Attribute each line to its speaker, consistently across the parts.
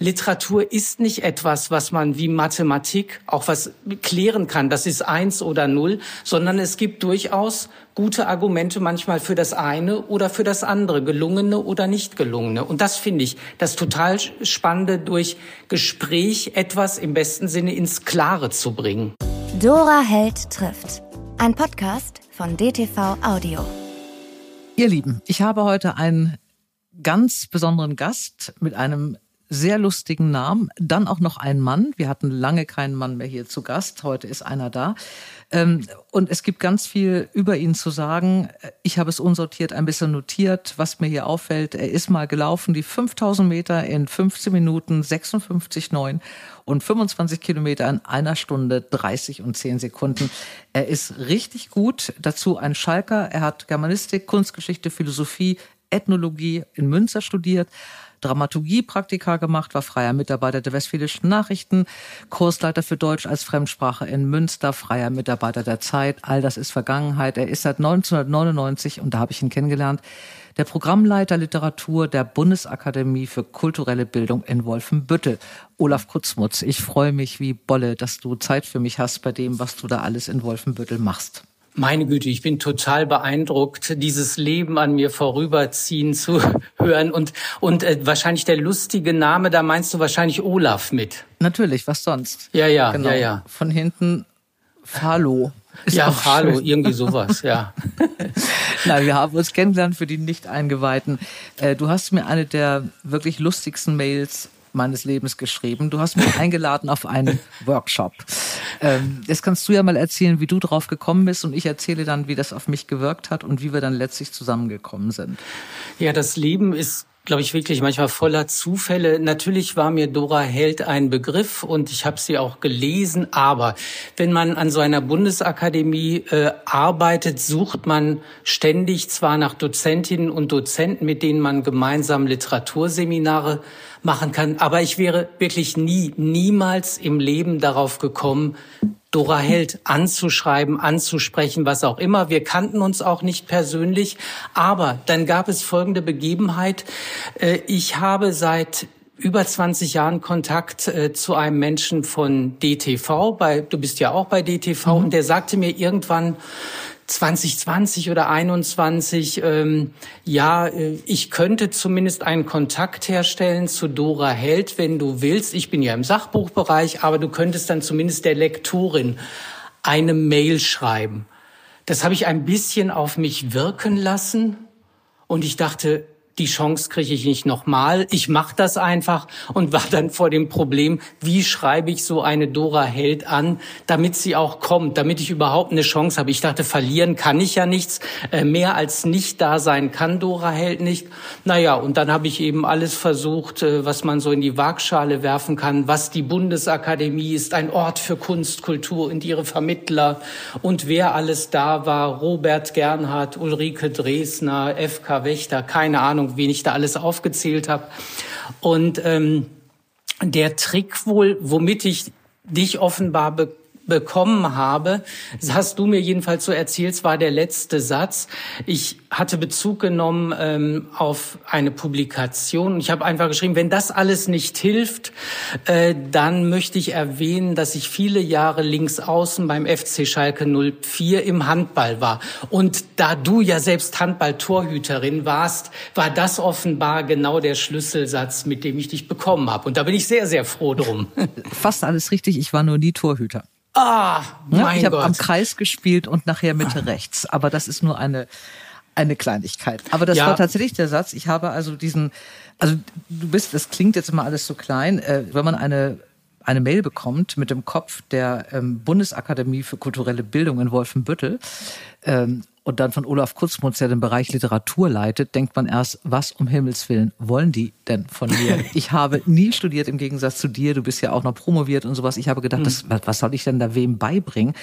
Speaker 1: Literatur ist nicht etwas, was man wie Mathematik auch was klären kann. Das ist eins oder null, sondern es gibt durchaus gute Argumente manchmal für das eine oder für das andere, gelungene oder nicht gelungene. Und das finde ich das total Spannende, durch Gespräch etwas im besten Sinne ins Klare zu bringen.
Speaker 2: Dora Held trifft. Ein Podcast von DTV Audio.
Speaker 3: Ihr Lieben, ich habe heute einen ganz besonderen Gast mit einem sehr lustigen Namen. Dann auch noch ein Mann. Wir hatten lange keinen Mann mehr hier zu Gast. Heute ist einer da. Ähm, und es gibt ganz viel über ihn zu sagen. Ich habe es unsortiert ein bisschen notiert, was mir hier auffällt. Er ist mal gelaufen, die 5000 Meter in 15 Minuten 56,9 und 25 Kilometer in einer Stunde 30 und 10 Sekunden. Er ist richtig gut. Dazu ein Schalker. Er hat Germanistik, Kunstgeschichte, Philosophie, Ethnologie in Münster studiert Dramaturgie-Praktika gemacht, war freier Mitarbeiter der Westfälischen Nachrichten, Kursleiter für Deutsch als Fremdsprache in Münster, freier Mitarbeiter der Zeit. All das ist Vergangenheit. Er ist seit 1999, und da habe ich ihn kennengelernt, der Programmleiter Literatur der Bundesakademie für kulturelle Bildung in Wolfenbüttel. Olaf Kutzmutz, ich freue mich wie Bolle, dass du Zeit für mich hast bei dem, was du da alles in Wolfenbüttel machst.
Speaker 1: Meine Güte, ich bin total beeindruckt, dieses Leben an mir vorüberziehen zu hören und und äh, wahrscheinlich der lustige Name, da meinst du wahrscheinlich Olaf mit.
Speaker 3: Natürlich, was sonst?
Speaker 1: Ja, ja, genau. ja, ja.
Speaker 3: Von hinten Falo.
Speaker 1: Ist ja, Falo, irgendwie sowas, ja.
Speaker 3: Na, wir haben uns kennengelernt für die Nicht-Eingeweihten. Äh, du hast mir eine der wirklich lustigsten Mails meines Lebens geschrieben. Du hast mich eingeladen auf einen Workshop. Ähm, jetzt kannst du ja mal erzählen, wie du drauf gekommen bist und ich erzähle dann, wie das auf mich gewirkt hat und wie wir dann letztlich zusammengekommen sind.
Speaker 1: Ja, das Leben ist glaube ich, wirklich manchmal voller Zufälle. Natürlich war mir Dora Held ein Begriff und ich habe sie auch gelesen, aber wenn man an so einer Bundesakademie äh, arbeitet, sucht man ständig zwar nach Dozentinnen und Dozenten, mit denen man gemeinsam Literaturseminare machen kann. Aber ich wäre wirklich nie, niemals im Leben darauf gekommen, Dora Held anzuschreiben, anzusprechen, was auch immer. Wir kannten uns auch nicht persönlich. Aber dann gab es folgende Begebenheit. Äh, ich habe seit über 20 Jahren Kontakt äh, zu einem Menschen von DTV. Bei, du bist ja auch bei DTV. Mhm. Und der sagte mir irgendwann, 2020 oder 21, ähm, ja, äh, ich könnte zumindest einen Kontakt herstellen zu Dora Held, wenn du willst. Ich bin ja im Sachbuchbereich, aber du könntest dann zumindest der Lektorin eine Mail schreiben. Das habe ich ein bisschen auf mich wirken lassen und ich dachte, die Chance kriege ich nicht nochmal. Ich mache das einfach und war dann vor dem Problem, wie schreibe ich so eine Dora Held an, damit sie auch kommt, damit ich überhaupt eine Chance habe. Ich dachte, verlieren kann ich ja nichts. Äh, mehr als nicht da sein kann Dora Held nicht. Naja, und dann habe ich eben alles versucht, äh, was man so in die Waagschale werfen kann. Was die Bundesakademie ist, ein Ort für Kunst, Kultur und ihre Vermittler. Und wer alles da war, Robert Gernhardt, Ulrike Dresner, FK Wächter, keine Ahnung Ahnung, wen ich da alles aufgezählt habe. Und ähm, der Trick wohl, womit ich dich offenbar be bekommen habe, hast du mir jedenfalls so erzählt, war der letzte Satz. Ich hatte Bezug genommen ähm, auf eine Publikation. Ich habe einfach geschrieben, wenn das alles nicht hilft, äh, dann möchte ich erwähnen, dass ich viele Jahre links außen beim FC Schalke 04 im Handball war. Und da du ja selbst Handball-Torhüterin warst, war das offenbar genau der Schlüsselsatz, mit dem ich dich bekommen habe. Und da bin ich sehr, sehr froh drum.
Speaker 3: Fast alles richtig. Ich war nur nie Torhüter.
Speaker 1: Ah, mein ja,
Speaker 3: ich habe am Kreis gespielt und nachher Mitte rechts. Aber das ist nur eine eine Kleinigkeit. Aber das ja. war tatsächlich der Satz. Ich habe also diesen, also du bist, das klingt jetzt immer alles so klein, äh, wenn man eine eine Mail bekommt mit dem Kopf der ähm, Bundesakademie für kulturelle Bildung in Wolfenbüttel ähm, und dann von Olaf Kutzmutz, der den Bereich Literatur leitet, denkt man erst, was um Himmels Willen wollen die denn von mir? ich habe nie studiert im Gegensatz zu dir, du bist ja auch noch promoviert und sowas. Ich habe gedacht, das, hm. was soll ich denn da wem beibringen?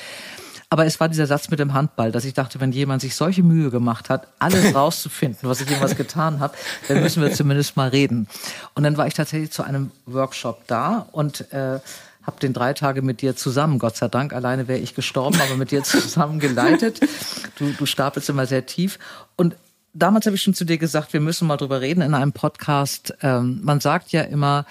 Speaker 3: Aber es war dieser Satz mit dem Handball, dass ich dachte, wenn jemand sich solche Mühe gemacht hat, alles rauszufinden, was ich jemals getan habe, dann müssen wir zumindest mal reden. Und dann war ich tatsächlich zu einem Workshop da und äh, habe den drei Tage mit dir zusammen, Gott sei Dank, alleine wäre ich gestorben, aber mit dir zusammen geleitet. Du, du stapelst immer sehr tief. Und damals habe ich schon zu dir gesagt, wir müssen mal drüber reden in einem Podcast. Ähm, man sagt ja immer,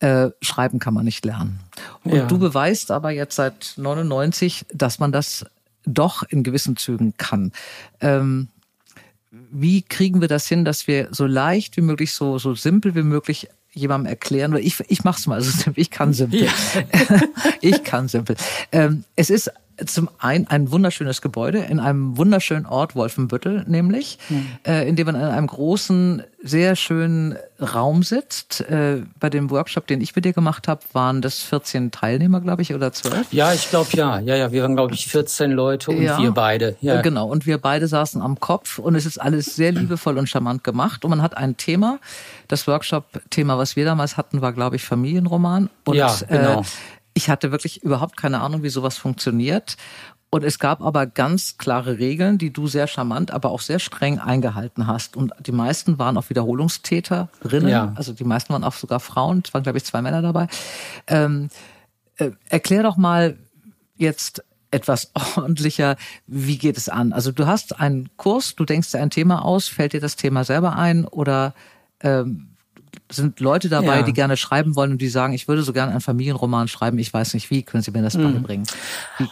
Speaker 3: äh, schreiben kann man nicht lernen. Und ja. du beweist aber jetzt seit 99, dass man das doch in gewissen Zügen kann. Ähm, wie kriegen wir das hin, dass wir so leicht wie möglich, so, so simpel wie möglich jemandem erklären, ich, ich mach's mal so simpel, ich kann simpel. Ja. ich kann simpel. Ähm, es ist zum einen ein wunderschönes Gebäude in einem wunderschönen Ort, Wolfenbüttel nämlich, mhm. äh, in dem man in einem großen, sehr schönen Raum sitzt. Äh, bei dem Workshop, den ich mit dir gemacht habe, waren das 14 Teilnehmer, glaube ich, oder 12?
Speaker 1: Ja, ich glaube ja. Ja, ja, wir waren, glaube ich, 14 Leute und ja. wir beide. Ja.
Speaker 3: Genau, und wir beide saßen am Kopf und es ist alles sehr liebevoll und charmant gemacht und man hat ein Thema. Das Workshop-Thema, was wir damals hatten, war, glaube ich, Familienroman. Und,
Speaker 1: ja, genau. Äh,
Speaker 3: ich hatte wirklich überhaupt keine Ahnung, wie sowas funktioniert. Und es gab aber ganz klare Regeln, die du sehr charmant, aber auch sehr streng eingehalten hast. Und die meisten waren auch Wiederholungstäterinnen. Ja. Also die meisten waren auch sogar Frauen. Es waren, glaube ich, zwei Männer dabei. Ähm, äh, erklär doch mal jetzt etwas ordentlicher, wie geht es an? Also du hast einen Kurs, du denkst dir ein Thema aus, fällt dir das Thema selber ein oder ähm, sind Leute dabei, ja. die gerne schreiben wollen und die sagen, ich würde so gerne einen Familienroman schreiben, ich weiß nicht wie, können Sie mir das mhm. beibringen?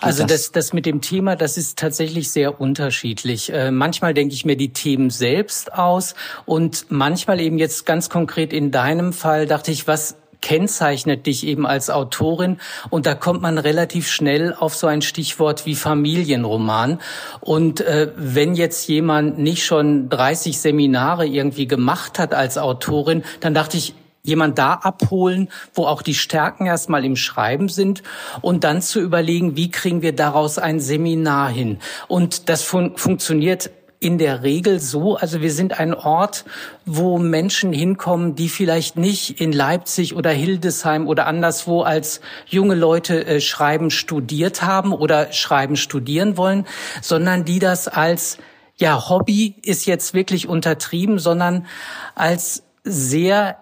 Speaker 1: Also das? das? Das, mit dem Thema, das ist tatsächlich sehr unterschiedlich. Äh, manchmal denke ich mir die Themen selbst aus und manchmal eben jetzt ganz konkret in deinem Fall dachte ich, was kennzeichnet dich eben als Autorin. Und da kommt man relativ schnell auf so ein Stichwort wie Familienroman. Und äh, wenn jetzt jemand nicht schon 30 Seminare irgendwie gemacht hat als Autorin, dann dachte ich, jemand da abholen, wo auch die Stärken erstmal im Schreiben sind und dann zu überlegen, wie kriegen wir daraus ein Seminar hin. Und das fun funktioniert in der Regel so. Also wir sind ein Ort, wo Menschen hinkommen, die vielleicht nicht in Leipzig oder Hildesheim oder anderswo als junge Leute äh, Schreiben studiert haben oder Schreiben studieren wollen, sondern die das als ja, Hobby ist jetzt wirklich untertrieben, sondern als sehr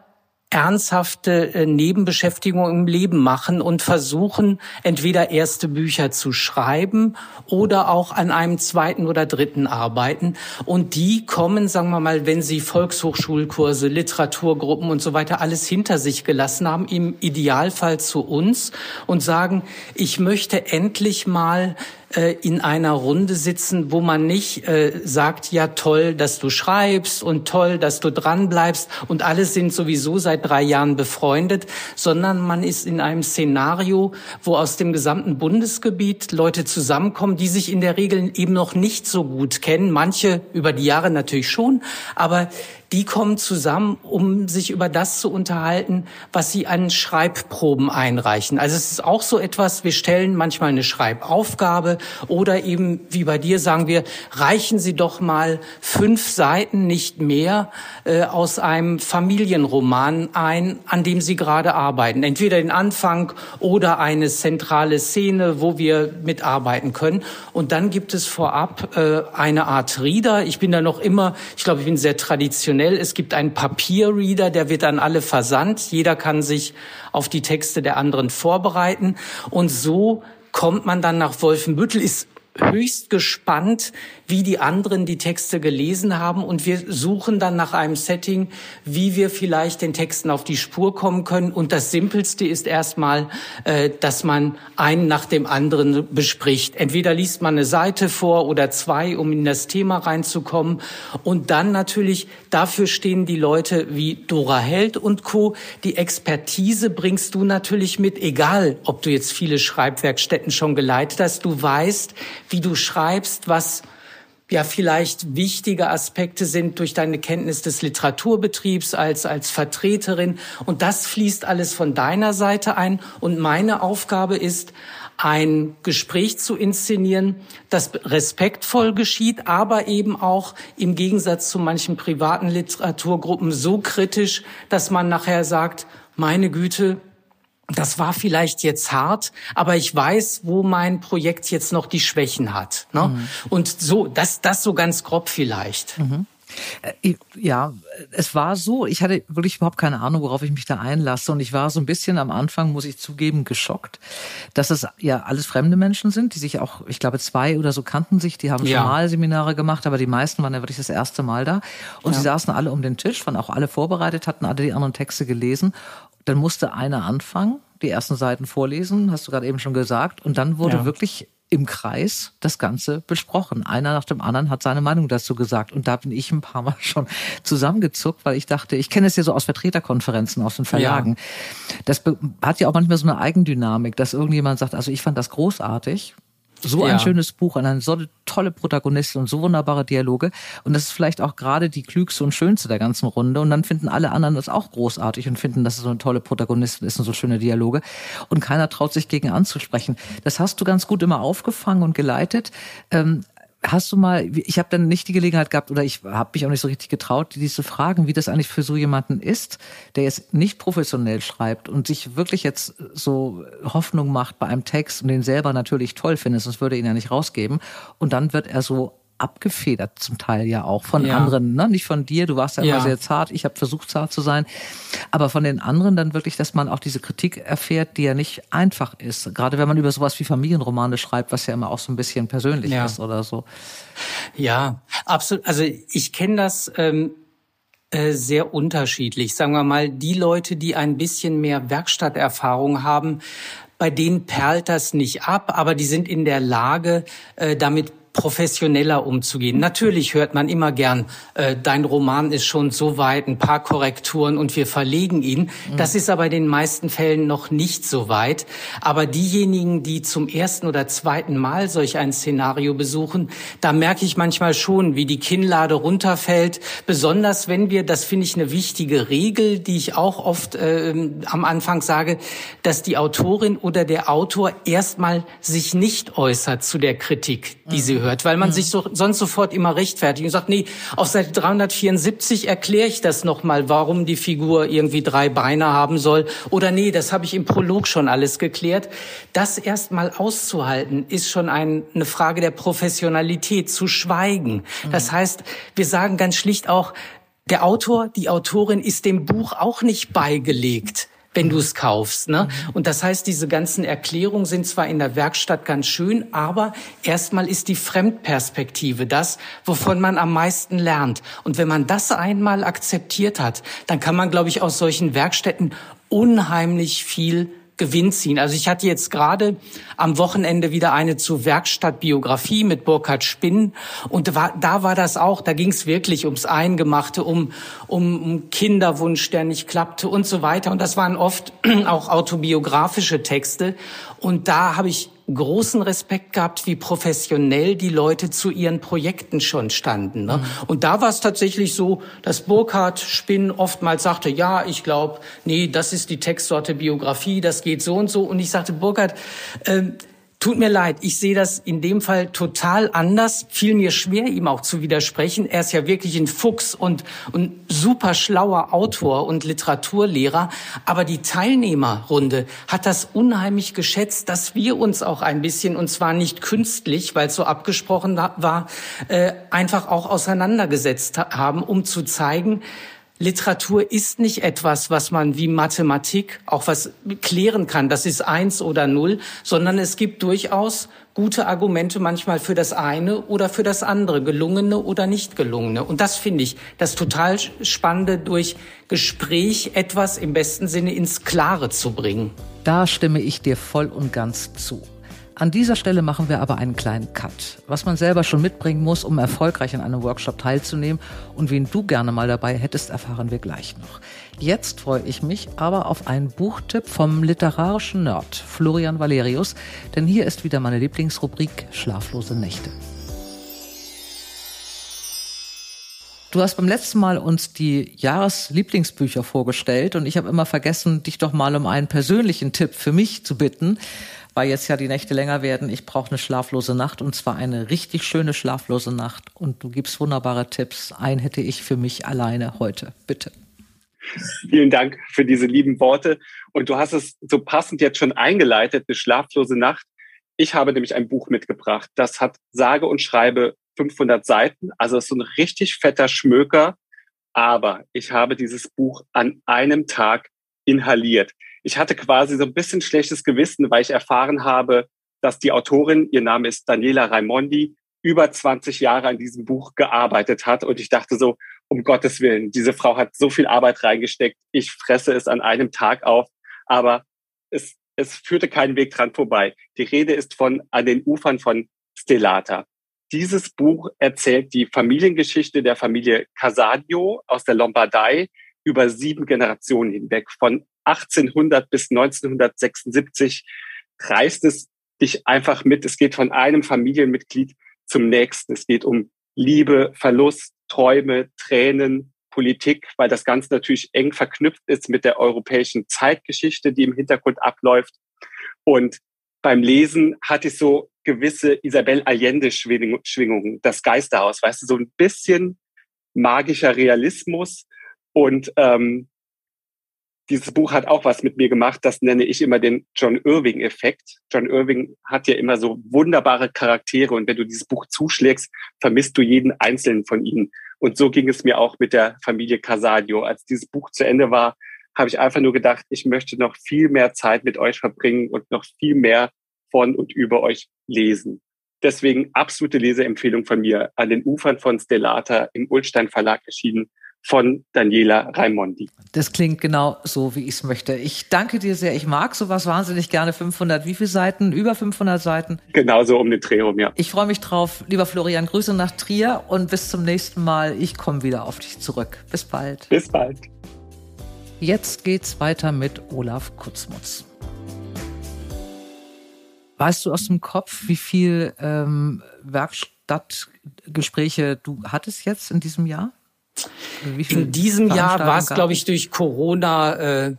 Speaker 1: ernsthafte äh, Nebenbeschäftigung im Leben machen und versuchen, entweder erste Bücher zu schreiben oder auch an einem zweiten oder dritten arbeiten. Und die kommen, sagen wir mal, wenn sie Volkshochschulkurse, Literaturgruppen und so weiter alles hinter sich gelassen haben, im Idealfall zu uns und sagen, ich möchte endlich mal äh, in einer Runde sitzen, wo man nicht äh, sagt, ja toll, dass du schreibst und toll, dass du dran bleibst und alle sind sowieso seit drei Jahren befreundet, sondern man ist in einem Szenario, wo aus dem gesamten Bundesgebiet Leute zusammenkommen, die sich in der Regel eben noch nicht so gut kennen, manche über die Jahre natürlich schon, aber die kommen zusammen, um sich über das zu unterhalten, was sie an Schreibproben einreichen. Also es ist auch so etwas, wir stellen manchmal eine Schreibaufgabe oder eben, wie bei dir, sagen wir, reichen Sie doch mal fünf Seiten, nicht mehr, äh, aus einem Familienroman ein, an dem Sie gerade arbeiten. Entweder den Anfang oder eine zentrale Szene, wo wir mitarbeiten können. Und dann gibt es vorab äh, eine Art Reader. Ich bin da noch immer, ich glaube, ich bin sehr traditionell traditionell. Es gibt einen Papierreader, der wird an alle versandt. Jeder kann sich auf die Texte der anderen vorbereiten. Und so kommt man dann nach Wolfenbüttel, ist höchst gespannt, wie die anderen die Texte gelesen haben und wir suchen dann nach einem Setting, wie wir vielleicht den Texten auf die Spur kommen können. Und das Simpelste ist erstmal, äh, dass man einen nach dem anderen bespricht. Entweder liest man eine Seite vor oder zwei, um in das Thema reinzukommen. Und dann natürlich, dafür stehen die Leute wie Dora Held und Co. Die Expertise bringst du natürlich mit, egal ob du jetzt viele Schreibwerkstätten schon geleitet hast. Du weißt, wie du schreibst, was ja vielleicht wichtige Aspekte sind durch deine Kenntnis des Literaturbetriebs als, als Vertreterin. Und das fließt alles von deiner Seite ein. Und meine Aufgabe ist, ein Gespräch zu inszenieren, das respektvoll geschieht, aber eben auch im Gegensatz zu manchen privaten Literaturgruppen so kritisch, dass man nachher sagt, meine Güte, das war vielleicht jetzt hart, aber ich weiß, wo mein Projekt jetzt noch die Schwächen hat. Ne? Mhm. Und so, das, das so ganz grob vielleicht. Mhm.
Speaker 3: Äh, ja, es war so, ich hatte wirklich überhaupt keine Ahnung, worauf ich mich da einlasse. Und ich war so ein bisschen am Anfang, muss ich zugeben, geschockt, dass es ja alles fremde Menschen sind, die sich auch, ich glaube, zwei oder so kannten sich, die haben ja. schon mal Seminare gemacht, aber die meisten waren ja wirklich das erste Mal da. Und ja. sie saßen alle um den Tisch, waren auch alle vorbereitet, hatten alle die anderen Texte gelesen. Dann musste einer anfangen, die ersten Seiten vorlesen, hast du gerade eben schon gesagt. Und dann wurde ja. wirklich im Kreis das Ganze besprochen. Einer nach dem anderen hat seine Meinung dazu gesagt. Und da bin ich ein paar Mal schon zusammengezuckt, weil ich dachte, ich kenne es ja so aus Vertreterkonferenzen, aus den Verlagen. Ja. Das hat ja auch manchmal so eine Eigendynamik, dass irgendjemand sagt, also ich fand das großartig so ein ja. schönes Buch und eine so tolle Protagonistin und so wunderbare Dialoge. Und das ist vielleicht auch gerade die klügste und schönste der ganzen Runde. Und dann finden alle anderen das auch großartig und finden, dass es so eine tolle Protagonistin ist und so schöne Dialoge. Und keiner traut sich gegen anzusprechen. Das hast du ganz gut immer aufgefangen und geleitet. Ähm, Hast du mal, ich habe dann nicht die Gelegenheit gehabt oder ich habe mich auch nicht so richtig getraut, die zu fragen, wie das eigentlich für so jemanden ist, der jetzt nicht professionell schreibt und sich wirklich jetzt so Hoffnung macht bei einem Text und den selber natürlich toll findet, sonst würde er ihn ja nicht rausgeben. Und dann wird er so abgefedert zum Teil ja auch von ja. anderen, ne? nicht von dir, du warst ja, ja. immer sehr zart, ich habe versucht zart zu sein, aber von den anderen dann wirklich, dass man auch diese Kritik erfährt, die ja nicht einfach ist, gerade wenn man über sowas wie Familienromane schreibt, was ja immer auch so ein bisschen persönlich ja. ist oder so.
Speaker 1: Ja, absolut, also ich kenne das ähm, äh, sehr unterschiedlich. Sagen wir mal, die Leute, die ein bisschen mehr Werkstatterfahrung haben, bei denen perlt das nicht ab, aber die sind in der Lage, äh, damit professioneller umzugehen. Natürlich hört man immer gern, äh, dein Roman ist schon so weit, ein paar Korrekturen und wir verlegen ihn. Mhm. Das ist aber in den meisten Fällen noch nicht so weit. Aber diejenigen, die zum ersten oder zweiten Mal solch ein Szenario besuchen, da merke ich manchmal schon, wie die Kinnlade runterfällt. Besonders wenn wir, das finde ich eine wichtige Regel, die ich auch oft äh, am Anfang sage, dass die Autorin oder der Autor erstmal sich nicht äußert zu der Kritik, die mhm. sie hört, weil man mhm. sich so, sonst sofort immer rechtfertigt und sagt, nee, auf Seite 374 erkläre ich das nochmal, warum die Figur irgendwie drei Beine haben soll. Oder nee, das habe ich im Prolog schon alles geklärt. Das erstmal auszuhalten, ist schon ein, eine Frage der Professionalität, zu schweigen. Mhm. Das heißt, wir sagen ganz schlicht auch, der Autor, die Autorin ist dem Buch auch nicht beigelegt wenn du es kaufst. Ne? Mhm. Und das heißt, diese ganzen Erklärungen sind zwar in der Werkstatt ganz schön, aber erstmal ist die Fremdperspektive das, wovon man am meisten lernt. Und wenn man das einmal akzeptiert hat, dann kann man, glaube ich, aus solchen Werkstätten unheimlich viel Gewinn ziehen. Also ich hatte jetzt gerade am Wochenende wieder eine zu Werkstattbiografie mit Burkhard Spinn und da war, da war das auch, da ging es wirklich ums Eingemachte, um, um, um Kinderwunsch, der nicht klappte und so weiter. Und das waren oft auch autobiografische Texte und da habe ich großen Respekt gehabt, wie professionell die Leute zu ihren Projekten schon standen. Ne? Mhm. Und da war es tatsächlich so, dass Burkhard Spinn oftmals sagte, ja, ich glaube, nee, das ist die Textsorte Biografie, das geht so und so. Und ich sagte, Burkhard, äh, Tut mir leid, ich sehe das in dem Fall total anders. Fiel mir schwer, ihm auch zu widersprechen. Er ist ja wirklich ein Fuchs und, und super schlauer Autor und Literaturlehrer. Aber die Teilnehmerrunde hat das unheimlich geschätzt, dass wir uns auch ein bisschen, und zwar nicht künstlich, weil es so abgesprochen war, äh, einfach auch auseinandergesetzt haben, um zu zeigen, Literatur ist nicht etwas, was man wie Mathematik auch was klären kann. Das ist eins oder null, sondern es gibt durchaus gute Argumente manchmal für das eine oder für das andere, gelungene oder nicht gelungene. Und das finde ich das total Spannende, durch Gespräch etwas im besten Sinne ins Klare zu bringen.
Speaker 3: Da stimme ich dir voll und ganz zu. An dieser Stelle machen wir aber einen kleinen Cut. Was man selber schon mitbringen muss, um erfolgreich an einem Workshop teilzunehmen und wen du gerne mal dabei hättest, erfahren wir gleich noch. Jetzt freue ich mich aber auf einen Buchtipp vom literarischen Nerd Florian Valerius, denn hier ist wieder meine Lieblingsrubrik Schlaflose Nächte. Du hast beim letzten Mal uns die Jahreslieblingsbücher vorgestellt und ich habe immer vergessen, dich doch mal um einen persönlichen Tipp für mich zu bitten weil jetzt ja die Nächte länger werden. Ich brauche eine schlaflose Nacht und zwar eine richtig schöne schlaflose Nacht. Und du gibst wunderbare Tipps. Ein hätte ich für mich alleine heute. Bitte.
Speaker 4: Vielen Dank für diese lieben Worte. Und du hast es so passend jetzt schon eingeleitet, eine schlaflose Nacht. Ich habe nämlich ein Buch mitgebracht. Das hat sage und schreibe 500 Seiten, also ist so ein richtig fetter Schmöker. Aber ich habe dieses Buch an einem Tag inhaliert. Ich hatte quasi so ein bisschen schlechtes Gewissen, weil ich erfahren habe, dass die Autorin, ihr Name ist Daniela Raimondi, über 20 Jahre an diesem Buch gearbeitet hat. Und ich dachte so, um Gottes Willen, diese Frau hat so viel Arbeit reingesteckt. Ich fresse es an einem Tag auf. Aber es, es führte keinen Weg dran vorbei. Die Rede ist von an den Ufern von Stellata. Dieses Buch erzählt die Familiengeschichte der Familie Casadio aus der Lombardei über sieben Generationen hinweg. Von 1800 bis 1976 reist es dich einfach mit. Es geht von einem Familienmitglied zum nächsten. Es geht um Liebe, Verlust, Träume, Tränen, Politik, weil das Ganze natürlich eng verknüpft ist mit der europäischen Zeitgeschichte, die im Hintergrund abläuft. Und beim Lesen hatte ich so gewisse Isabel Allende-Schwingungen, das Geisterhaus, weißt du, so ein bisschen magischer Realismus und ähm, dieses Buch hat auch was mit mir gemacht, das nenne ich immer den John Irving-Effekt. John Irving hat ja immer so wunderbare Charaktere und wenn du dieses Buch zuschlägst, vermisst du jeden einzelnen von ihnen. Und so ging es mir auch mit der Familie Casadio. Als dieses Buch zu Ende war, habe ich einfach nur gedacht, ich möchte noch viel mehr Zeit mit euch verbringen und noch viel mehr von und über euch lesen. Deswegen absolute Leseempfehlung von mir an den Ufern von Stellata im Ulstein Verlag erschienen von Daniela Raimondi.
Speaker 3: Das klingt genau so, wie ich es möchte. Ich danke dir sehr. Ich mag sowas wahnsinnig gerne. 500, wie viele Seiten? Über 500 Seiten?
Speaker 4: Genauso um den Dreh rum, ja.
Speaker 3: Ich freue mich drauf. Lieber Florian, Grüße nach Trier und bis zum nächsten Mal. Ich komme wieder auf dich zurück. Bis bald.
Speaker 4: Bis bald.
Speaker 3: Jetzt geht's weiter mit Olaf Kutzmutz. Weißt du aus dem Kopf, wie viel ähm, Werkstattgespräche du hattest jetzt in diesem Jahr?
Speaker 1: In diesem Jahr war es, glaube ich, durch Corona äh,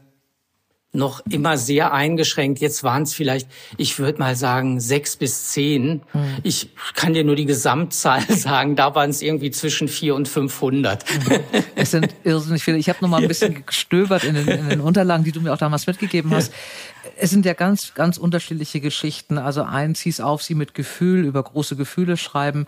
Speaker 1: noch immer sehr eingeschränkt. Jetzt waren es vielleicht, ich würde mal sagen, sechs bis zehn. Hm. Ich kann dir nur die Gesamtzahl sagen. Da waren es irgendwie zwischen vier und 500.
Speaker 3: Hm. Es sind irrsinnig viele. Ich habe noch mal ein bisschen gestöbert in den, in den Unterlagen, die du mir auch damals mitgegeben hast. Es sind ja ganz, ganz unterschiedliche Geschichten. Also eins hieß auf, sie mit Gefühl über große Gefühle schreiben.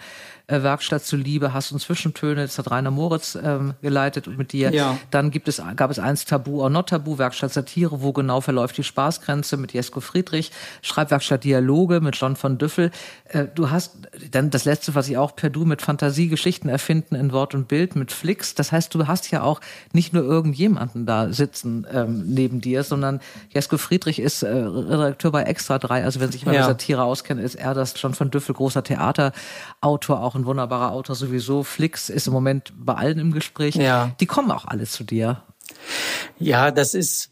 Speaker 3: Äh, Werkstatt zu Liebe, Hass und Zwischentöne, das hat Rainer Moritz ähm, geleitet mit dir. Ja. Dann gibt es, gab es eins Tabu or Not Tabu, Werkstatt Satire, wo genau verläuft die Spaßgrenze mit Jesko Friedrich, Schreibwerkstatt Dialoge mit John von Düffel. Äh, du hast dann das letzte, was ich auch per Du mit Fantasie Geschichten erfinden in Wort und Bild mit Flix. Das heißt, du hast ja auch nicht nur irgendjemanden da sitzen ähm, neben dir, sondern Jesko Friedrich ist äh, Redakteur bei Extra 3. Also wenn sich mal ja. mit Satire auskennt, ist er das John von Düffel, großer Theaterautor, auch auch ein wunderbarer Autor sowieso. Flix ist im Moment bei allen im Gespräch. Ja. Die kommen auch alle zu dir.
Speaker 1: Ja, das ist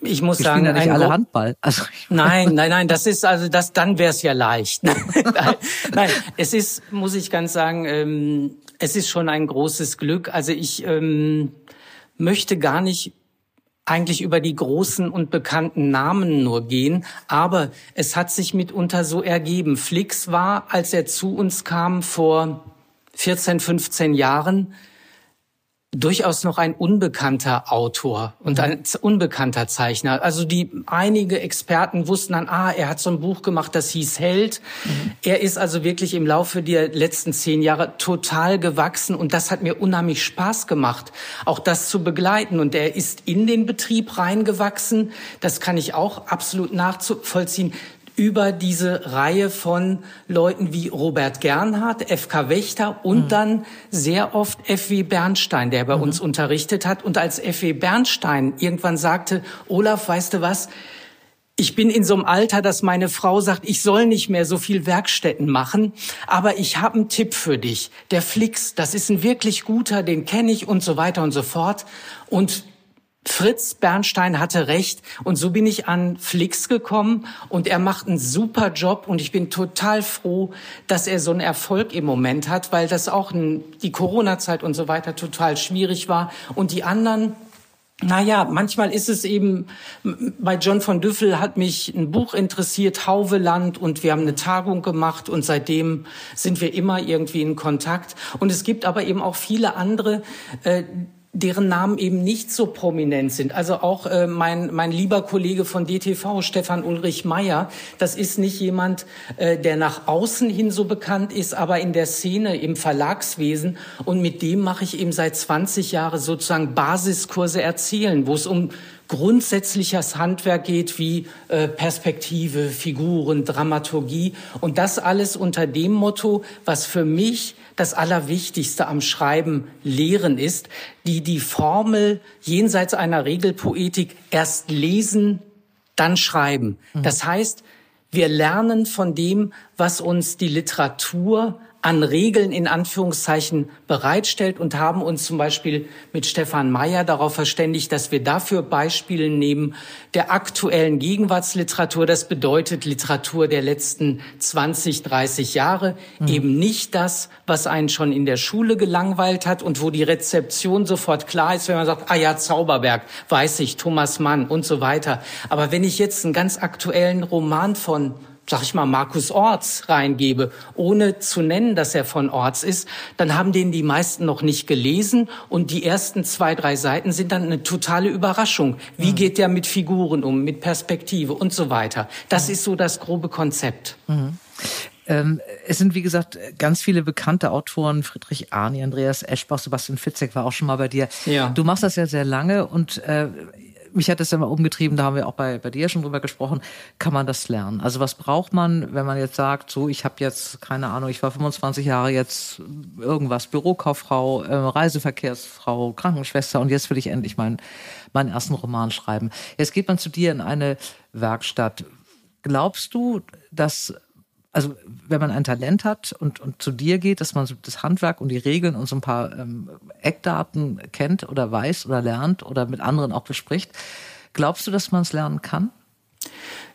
Speaker 1: ich muss Wir sagen,
Speaker 3: ja nicht alle Handball. Also
Speaker 1: nein, nein, nein, das ist also das. Dann wäre es ja leicht. nein, nein, es ist, muss ich ganz sagen, ähm, es ist schon ein großes Glück. Also ich ähm, möchte gar nicht eigentlich über die großen und bekannten Namen nur gehen, aber es hat sich mitunter so ergeben. Flix war, als er zu uns kam vor 14, 15 Jahren, durchaus noch ein unbekannter Autor und ein unbekannter Zeichner. Also die einige Experten wussten dann, ah, er hat so ein Buch gemacht, das hieß Held. Mhm. Er ist also wirklich im Laufe der letzten zehn Jahre total gewachsen und das hat mir unheimlich Spaß gemacht, auch das zu begleiten. Und er ist in den Betrieb reingewachsen. Das kann ich auch absolut nachvollziehen über diese Reihe von Leuten wie Robert Gernhardt, FK Wächter und mhm. dann sehr oft FW Bernstein, der bei mhm. uns unterrichtet hat. Und als FW Bernstein irgendwann sagte, Olaf, weißt du was? Ich bin in so einem Alter, dass meine Frau sagt, ich soll nicht mehr so viel Werkstätten machen, aber ich habe einen Tipp für dich. Der Flix, das ist ein wirklich guter, den kenne ich und so weiter und so fort. Und Fritz Bernstein hatte recht und so bin ich an Flix gekommen und er macht einen super Job und ich bin total froh, dass er so einen Erfolg im Moment hat, weil das auch die Corona-Zeit und so weiter total schwierig war und die anderen naja, manchmal ist es eben, bei John von Düffel hat mich ein Buch interessiert, Hauveland, und wir haben eine Tagung gemacht und seitdem sind wir immer irgendwie in Kontakt. Und es gibt aber eben auch viele andere, äh, deren Namen eben nicht so prominent sind. Also auch äh, mein, mein lieber Kollege von DTV, Stefan Ulrich Meyer, das ist nicht jemand, äh, der nach außen hin so bekannt ist, aber in der Szene, im Verlagswesen. Und mit dem mache ich eben seit 20 Jahren sozusagen Basiskurse erzählen, wo es um grundsätzliches Handwerk geht wie äh, Perspektive, Figuren, Dramaturgie und das alles unter dem Motto, was für mich das Allerwichtigste am Schreiben lehren ist, die die Formel jenseits einer Regelpoetik erst lesen, dann schreiben. Mhm. Das heißt, wir lernen von dem, was uns die Literatur an Regeln in Anführungszeichen bereitstellt und haben uns zum Beispiel mit Stefan Mayer darauf verständigt, dass wir dafür Beispiele nehmen der aktuellen Gegenwartsliteratur. Das bedeutet Literatur der letzten 20, 30 Jahre. Mhm. Eben nicht das, was einen schon in der Schule gelangweilt hat und wo die Rezeption sofort klar ist, wenn man sagt, ah ja, Zauberberg, weiß ich, Thomas Mann und so weiter. Aber wenn ich jetzt einen ganz aktuellen Roman von sag ich mal, Markus Orts reingebe, ohne zu nennen, dass er von Orts ist, dann haben den die meisten noch nicht gelesen und die ersten zwei, drei Seiten sind dann eine totale Überraschung. Wie mhm. geht der mit Figuren um, mit Perspektive und so weiter. Das mhm. ist so das grobe Konzept. Mhm.
Speaker 3: Ähm, es sind, wie gesagt, ganz viele bekannte Autoren, Friedrich Arni, Andreas Eschbach, Sebastian Fitzek war auch schon mal bei dir. Ja. Du machst das ja sehr lange und äh, mich hat das ja mal umgetrieben, da haben wir auch bei, bei dir schon drüber gesprochen, kann man das lernen? Also was braucht man, wenn man jetzt sagt, so ich habe jetzt, keine Ahnung, ich war 25 Jahre jetzt irgendwas, Bürokauffrau, äh, Reiseverkehrsfrau, Krankenschwester und jetzt will ich endlich meinen, meinen ersten Roman schreiben. Jetzt geht man zu dir in eine Werkstatt. Glaubst du, dass also wenn man ein Talent hat und, und zu dir geht, dass man so das Handwerk und die Regeln und so ein paar ähm, Eckdaten kennt oder weiß oder lernt oder mit anderen auch bespricht, glaubst du, dass man es lernen kann?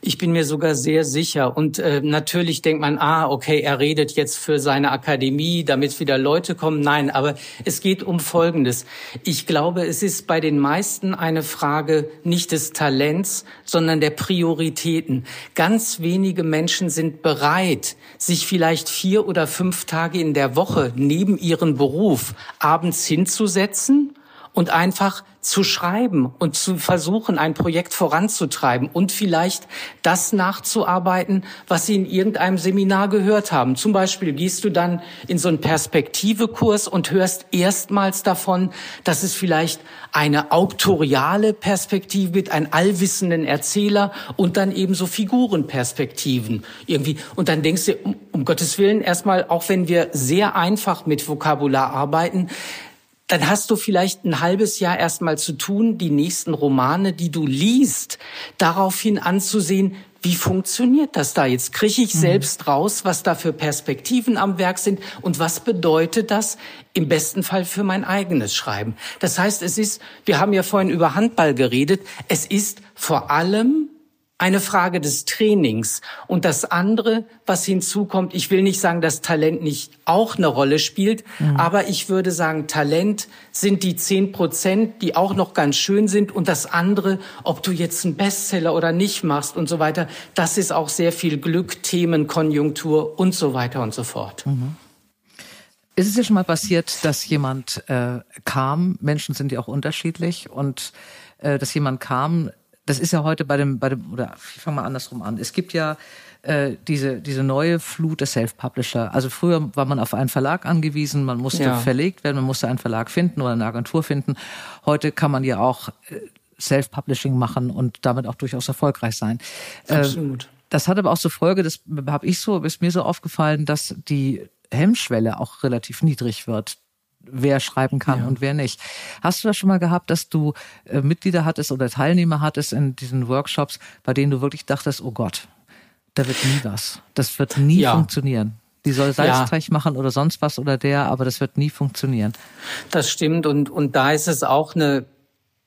Speaker 1: Ich bin mir sogar sehr sicher. Und äh, natürlich denkt man, ah, okay, er redet jetzt für seine Akademie, damit wieder Leute kommen. Nein, aber es geht um Folgendes. Ich glaube, es ist bei den meisten eine Frage nicht des Talents, sondern der Prioritäten. Ganz wenige Menschen sind bereit, sich vielleicht vier oder fünf Tage in der Woche neben ihren Beruf abends hinzusetzen und einfach zu schreiben und zu versuchen, ein Projekt voranzutreiben und vielleicht das nachzuarbeiten, was Sie in irgendeinem Seminar gehört haben. Zum Beispiel gehst du dann in so einen Perspektivekurs und hörst erstmals davon, dass es vielleicht eine auktoriale Perspektive gibt, einen allwissenden Erzähler und dann eben so Figurenperspektiven irgendwie. Und dann denkst du, um, um Gottes Willen, erstmal, auch wenn wir sehr einfach mit Vokabular arbeiten, dann hast du vielleicht ein halbes Jahr erstmal zu tun, die nächsten Romane, die du liest, daraufhin anzusehen, wie funktioniert das da jetzt? Kriege ich mhm. selbst raus, was da für Perspektiven am Werk sind und was bedeutet das im besten Fall für mein eigenes Schreiben? Das heißt, es ist, wir haben ja vorhin über Handball geredet, es ist vor allem eine Frage des Trainings. Und das andere, was hinzukommt, ich will nicht sagen, dass Talent nicht auch eine Rolle spielt, mhm. aber ich würde sagen, Talent sind die zehn Prozent, die auch noch ganz schön sind. Und das andere, ob du jetzt einen Bestseller oder nicht machst und so weiter, das ist auch sehr viel Glück, Themen, Konjunktur und so weiter und so fort. Mhm.
Speaker 3: Ist es ja schon mal passiert, dass jemand äh, kam, Menschen sind ja auch unterschiedlich, und äh, dass jemand kam, das ist ja heute bei dem, bei dem, oder ich fange mal andersrum an. Es gibt ja äh, diese, diese neue Flut der Self-Publisher. Also früher war man auf einen Verlag angewiesen, man musste ja. verlegt werden, man musste einen Verlag finden oder eine Agentur finden. Heute kann man ja auch äh, Self-Publishing machen und damit auch durchaus erfolgreich sein.
Speaker 1: Äh, Absolut. Äh,
Speaker 3: das hat aber auch so Folge, das habe ich so, ist mir so aufgefallen, dass die Hemmschwelle auch relativ niedrig wird wer schreiben kann ja. und wer nicht. Hast du das schon mal gehabt, dass du äh, Mitglieder hattest oder Teilnehmer hattest in diesen Workshops, bei denen du wirklich dachtest, oh Gott, da wird nie was. Das wird nie ja. funktionieren. Die soll Salzteig ja. machen oder sonst was oder der, aber das wird nie funktionieren.
Speaker 1: Das stimmt und, und da ist es auch eine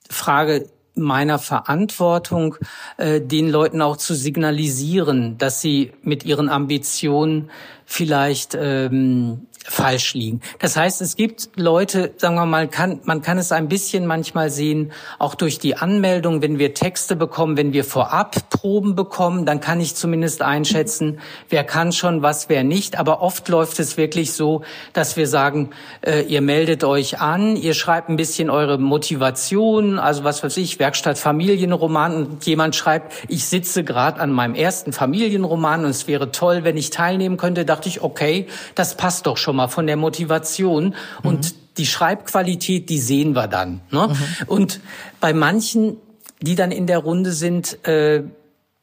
Speaker 1: Frage, meiner Verantwortung, äh, den Leuten auch zu signalisieren, dass sie mit ihren Ambitionen vielleicht ähm, falsch liegen. Das heißt, es gibt Leute, sagen wir mal, kann, man kann es ein bisschen manchmal sehen, auch durch die Anmeldung, wenn wir Texte bekommen, wenn wir vorab Proben bekommen, dann kann ich zumindest einschätzen, wer kann schon was, wer nicht. Aber oft läuft es wirklich so, dass wir sagen, äh, ihr meldet euch an, ihr schreibt ein bisschen eure Motivation, also was weiß ich, Werkstatt Familienroman und jemand schreibt, ich sitze gerade an meinem ersten Familienroman und es wäre toll, wenn ich teilnehmen könnte, dachte ich, okay, das passt doch schon mal von der Motivation mhm. und die Schreibqualität, die sehen wir dann. Ne? Mhm. Und bei manchen, die dann in der Runde sind, äh,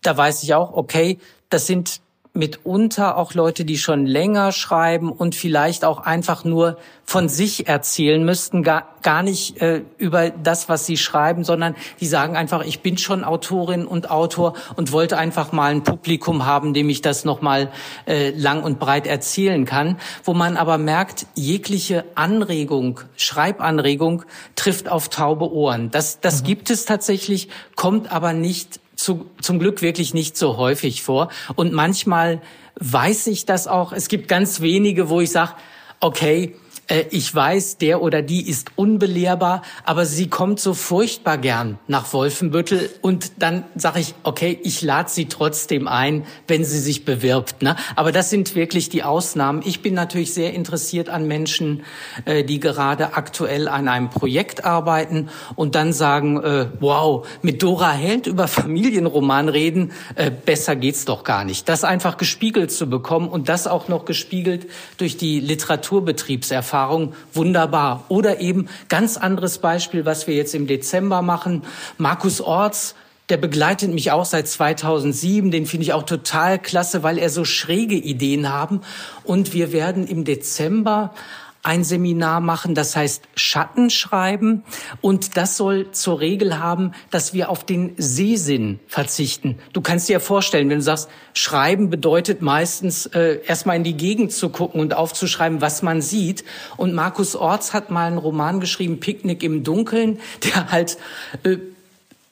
Speaker 1: da weiß ich auch, okay, das sind mitunter auch Leute, die schon länger schreiben und vielleicht auch einfach nur von sich erzählen müssten, gar, gar nicht äh, über das, was sie schreiben, sondern die sagen einfach, ich bin schon Autorin und Autor und wollte einfach mal ein Publikum haben, dem ich das nochmal äh, lang und breit erzählen kann, wo man aber merkt, jegliche Anregung, Schreibanregung trifft auf taube Ohren. Das, das mhm. gibt es tatsächlich, kommt aber nicht zu, zum Glück wirklich nicht so häufig vor. Und manchmal weiß ich das auch. Es gibt ganz wenige, wo ich sage, okay, äh, ich weiß, der oder die ist unbelehrbar, aber sie kommt so furchtbar gern nach Wolfenbüttel und dann sage ich, okay, ich lade sie trotzdem ein, wenn sie sich bewirbt. Ne? Aber das sind wirklich die Ausnahmen. Ich bin natürlich sehr interessiert an Menschen, äh, die gerade aktuell an einem Projekt arbeiten und dann sagen, äh, wow, mit Dora Held über Familienroman reden, besser geht's doch gar nicht. Das einfach gespiegelt zu bekommen und das auch noch gespiegelt durch die Literaturbetriebserfahrung Erfahrung wunderbar. Oder eben ganz anderes Beispiel, was wir jetzt im Dezember machen. Markus Orts, der begleitet mich auch seit 2007. Den finde ich auch total klasse, weil er so schräge Ideen haben. Und wir werden im Dezember ein Seminar machen, das heißt Schattenschreiben. Und das soll zur Regel haben, dass wir auf den Sehsinn verzichten. Du kannst dir ja vorstellen, wenn du sagst, Schreiben bedeutet meistens äh, erstmal in die Gegend zu gucken und aufzuschreiben, was man sieht. Und Markus Orts hat mal einen Roman geschrieben, Picknick im Dunkeln, der halt äh,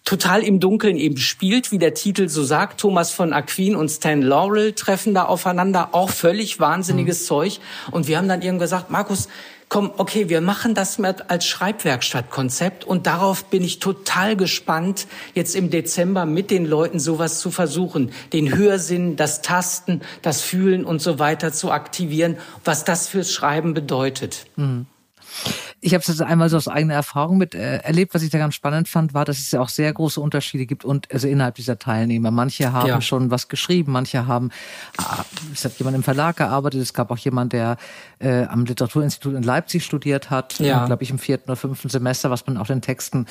Speaker 1: total im Dunkeln eben spielt, wie der Titel so sagt. Thomas von Aquin und Stan Laurel treffen da aufeinander, auch völlig wahnsinniges mhm. Zeug. Und wir haben dann irgendwann gesagt, Markus, komm, okay, wir machen das mit als Schreibwerkstattkonzept und darauf bin ich total gespannt, jetzt im Dezember mit den Leuten sowas zu versuchen, den Hörsinn, das Tasten, das Fühlen und so weiter zu aktivieren, was das fürs Schreiben bedeutet. Mhm.
Speaker 3: Ich habe es einmal so aus eigener Erfahrung mit äh, erlebt. Was ich da ganz spannend fand, war, dass es ja auch sehr große Unterschiede gibt und also innerhalb dieser Teilnehmer. Manche haben ja. schon was geschrieben, manche haben, ah, es hat jemand im Verlag gearbeitet, es gab auch jemand, der äh, am Literaturinstitut in Leipzig studiert hat, ja. glaube ich im vierten oder fünften Semester, was man auch den Texten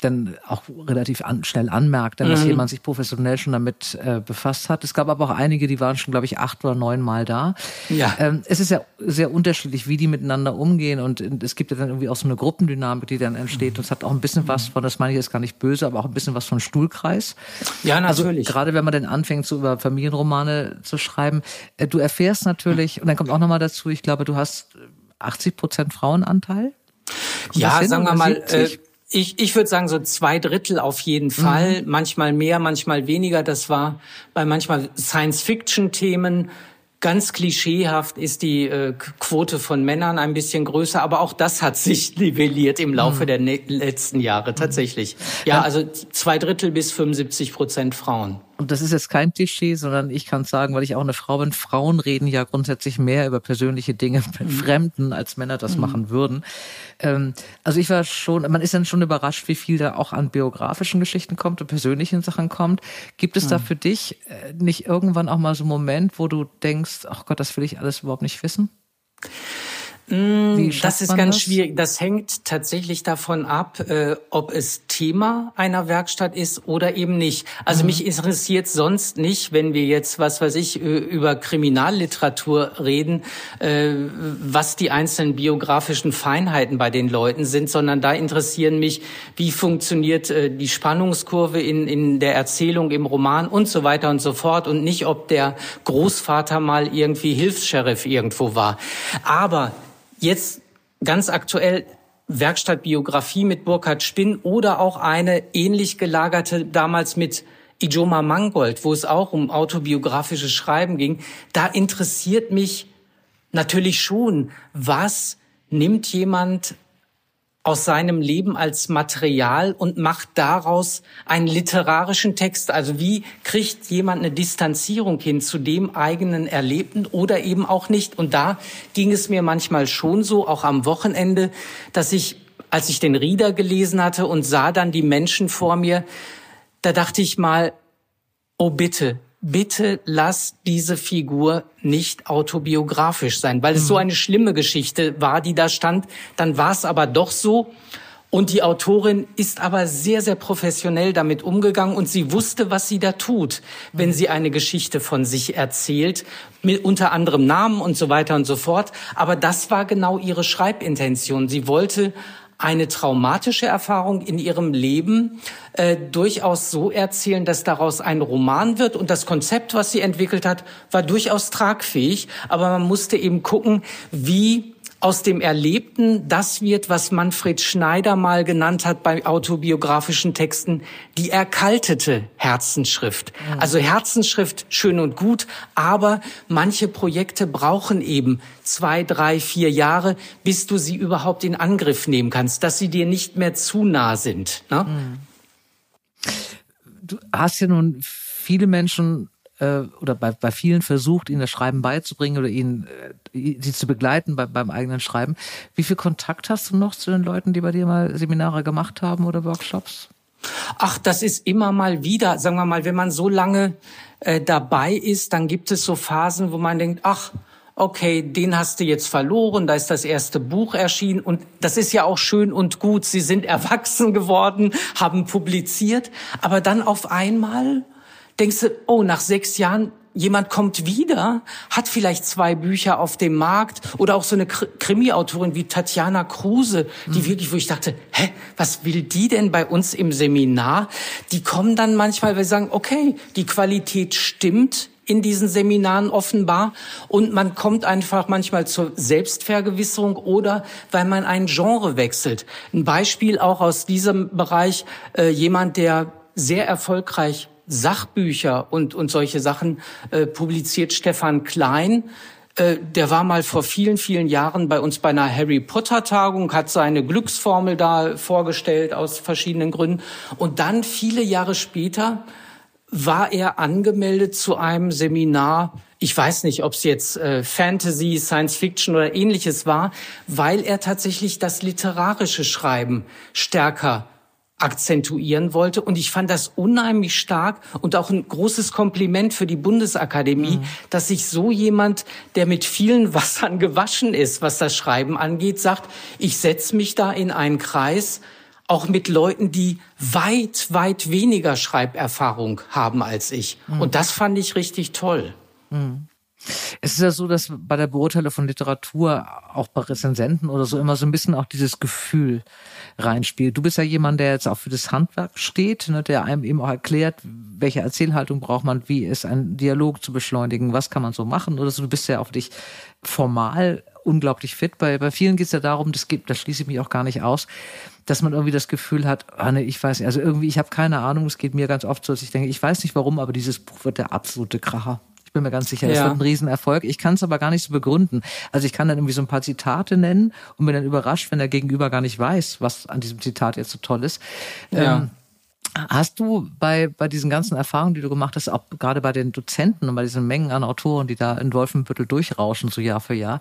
Speaker 3: dann auch relativ an, schnell anmerkt, dass mhm. jemand sich professionell schon damit äh, befasst hat. Es gab aber auch einige, die waren schon, glaube ich, acht oder neun Mal da. Ja. Ähm, es ist ja sehr unterschiedlich, wie die miteinander umgehen und es gibt ja dann irgendwie auch so eine Gruppendynamik, die dann entsteht. Und es hat auch ein bisschen was von, das meine ich jetzt gar nicht böse, aber auch ein bisschen was von Stuhlkreis.
Speaker 1: Ja, also natürlich.
Speaker 3: Also, gerade wenn man dann anfängt, so über Familienromane zu schreiben, äh, du erfährst natürlich, und dann kommt auch nochmal dazu, ich glaube, du hast 80 Prozent Frauenanteil.
Speaker 1: Kommt ja, sagen wir mal, äh, ich, ich würde sagen, so zwei Drittel auf jeden Fall, mhm. manchmal mehr, manchmal weniger. Das war bei manchmal Science-Fiction-Themen Ganz klischeehaft ist die äh, Quote von Männern ein bisschen größer, aber auch das hat sich nivelliert im Laufe mhm. der ne letzten Jahre tatsächlich. Ja, also zwei Drittel bis 75 Prozent Frauen
Speaker 3: und das ist jetzt kein Klischee, sondern ich kann sagen, weil ich auch eine Frau bin, Frauen reden ja grundsätzlich mehr über persönliche Dinge mit mhm. Fremden, als Männer das mhm. machen würden. Ähm, also ich war schon, man ist dann schon überrascht, wie viel da auch an biografischen Geschichten kommt und persönlichen Sachen kommt. Gibt es mhm. da für dich äh, nicht irgendwann auch mal so einen Moment, wo du denkst, ach Gott, das will ich alles überhaupt nicht wissen?
Speaker 1: Mm, das ist ganz das? schwierig. Das hängt tatsächlich davon ab, äh, ob es Thema einer Werkstatt ist oder eben nicht. Also mhm. mich interessiert sonst nicht, wenn wir jetzt, was weiß ich, über Kriminalliteratur reden, äh, was die einzelnen biografischen Feinheiten bei den Leuten sind, sondern da interessieren mich, wie funktioniert äh, die Spannungskurve in, in der Erzählung, im Roman und so weiter und so fort und nicht, ob der Großvater mal irgendwie Hilfs-Sheriff irgendwo war. Aber Jetzt ganz aktuell Werkstattbiografie mit Burkhard Spinn oder auch eine ähnlich gelagerte damals mit Ijoma Mangold, wo es auch um autobiografisches Schreiben ging. Da interessiert mich natürlich schon, was nimmt jemand aus seinem Leben als Material und macht daraus einen literarischen Text. Also wie kriegt jemand eine Distanzierung hin zu dem eigenen Erlebten oder eben auch nicht? Und da ging es mir manchmal schon so, auch am Wochenende, dass ich, als ich den Rieder gelesen hatte und sah dann die Menschen vor mir, da dachte ich mal, oh bitte, bitte lass diese Figur nicht autobiografisch sein, weil es so mhm. eine schlimme Geschichte war, die da stand. Dann war es aber doch so. Und die Autorin ist aber sehr, sehr professionell damit umgegangen und sie wusste, was sie da tut, wenn sie eine Geschichte von sich erzählt, mit unter anderem Namen und so weiter und so fort. Aber das war genau ihre Schreibintention. Sie wollte eine traumatische Erfahrung in ihrem Leben äh, durchaus so erzählen, dass daraus ein Roman wird. Und das Konzept, was sie entwickelt hat, war durchaus tragfähig. Aber man musste eben gucken, wie aus dem Erlebten das wird, was Manfred Schneider mal genannt hat bei autobiografischen Texten, die erkaltete Herzensschrift. Mhm. Also Herzensschrift schön und gut, aber manche Projekte brauchen eben zwei, drei, vier Jahre, bis du sie überhaupt in Angriff nehmen kannst, dass sie dir nicht mehr zu nah sind. Ne? Mhm.
Speaker 3: Du hast ja nun viele Menschen äh, oder bei, bei vielen versucht, ihnen das Schreiben beizubringen oder ihnen äh, sie zu begleiten bei, beim eigenen Schreiben. Wie viel Kontakt hast du noch zu den Leuten, die bei dir mal Seminare gemacht haben oder Workshops?
Speaker 1: Ach, das ist immer mal wieder, sagen wir mal, wenn man so lange äh, dabei ist, dann gibt es so Phasen, wo man denkt, ach, okay, den hast du jetzt verloren, da ist das erste Buch erschienen und das ist ja auch schön und gut. Sie sind erwachsen geworden, haben publiziert, aber dann auf einmal denkst du, oh, nach sechs Jahren, jemand kommt wieder, hat vielleicht zwei Bücher auf dem Markt oder auch so eine Krimi-Autorin wie Tatjana Kruse, die mhm. wirklich, wo ich dachte, hä, was will die denn bei uns im Seminar? Die kommen dann manchmal, weil sie sagen, okay, die Qualität stimmt, in diesen Seminaren offenbar und man kommt einfach manchmal zur Selbstvergewisserung oder weil man ein Genre wechselt. Ein Beispiel auch aus diesem Bereich, äh, jemand, der sehr erfolgreich Sachbücher und, und solche Sachen äh, publiziert Stefan Klein. Äh, der war mal vor vielen, vielen Jahren bei uns bei einer Harry Potter Tagung, hat seine Glücksformel da vorgestellt aus verschiedenen Gründen. Und dann viele Jahre später war er angemeldet zu einem Seminar. Ich weiß nicht, ob es jetzt äh, Fantasy, Science Fiction oder ähnliches war, weil er tatsächlich das literarische Schreiben stärker akzentuieren wollte. Und ich fand das unheimlich stark und auch ein großes Kompliment für die Bundesakademie, mhm. dass sich so jemand, der mit vielen Wassern gewaschen ist, was das Schreiben angeht, sagt, ich setze mich da in einen Kreis, auch mit Leuten, die weit, weit weniger Schreiberfahrung haben als ich. Mhm. Und das fand ich richtig toll. Mhm.
Speaker 3: Es ist ja so, dass bei der Beurteilung von Literatur, auch bei Rezensenten oder so, immer so ein bisschen auch dieses Gefühl reinspielt. Du bist ja jemand, der jetzt auch für das Handwerk steht, ne, der einem eben auch erklärt, welche Erzählhaltung braucht man, wie ist ein Dialog zu beschleunigen, was kann man so machen oder so. Du bist ja auch dich formal unglaublich fit. Bei, bei vielen geht es ja darum, das gibt, das schließe ich mich auch gar nicht aus, dass man irgendwie das Gefühl hat, ah ne, ich weiß nicht, also irgendwie, ich habe keine Ahnung, es geht mir ganz oft so, dass ich denke, ich weiß nicht warum, aber dieses Buch wird der absolute Kracher. Bin mir ganz sicher, es ja. wird ein Riesenerfolg. Ich kann es aber gar nicht so begründen. Also ich kann dann irgendwie so ein paar Zitate nennen und bin dann überrascht, wenn der Gegenüber gar nicht weiß, was an diesem Zitat jetzt so toll ist. Ja. Ähm, Hast du bei, bei diesen ganzen Erfahrungen, die du gemacht hast, auch gerade bei den Dozenten und bei diesen Mengen an Autoren, die da in Wolfenbüttel durchrauschen, so Jahr für Jahr,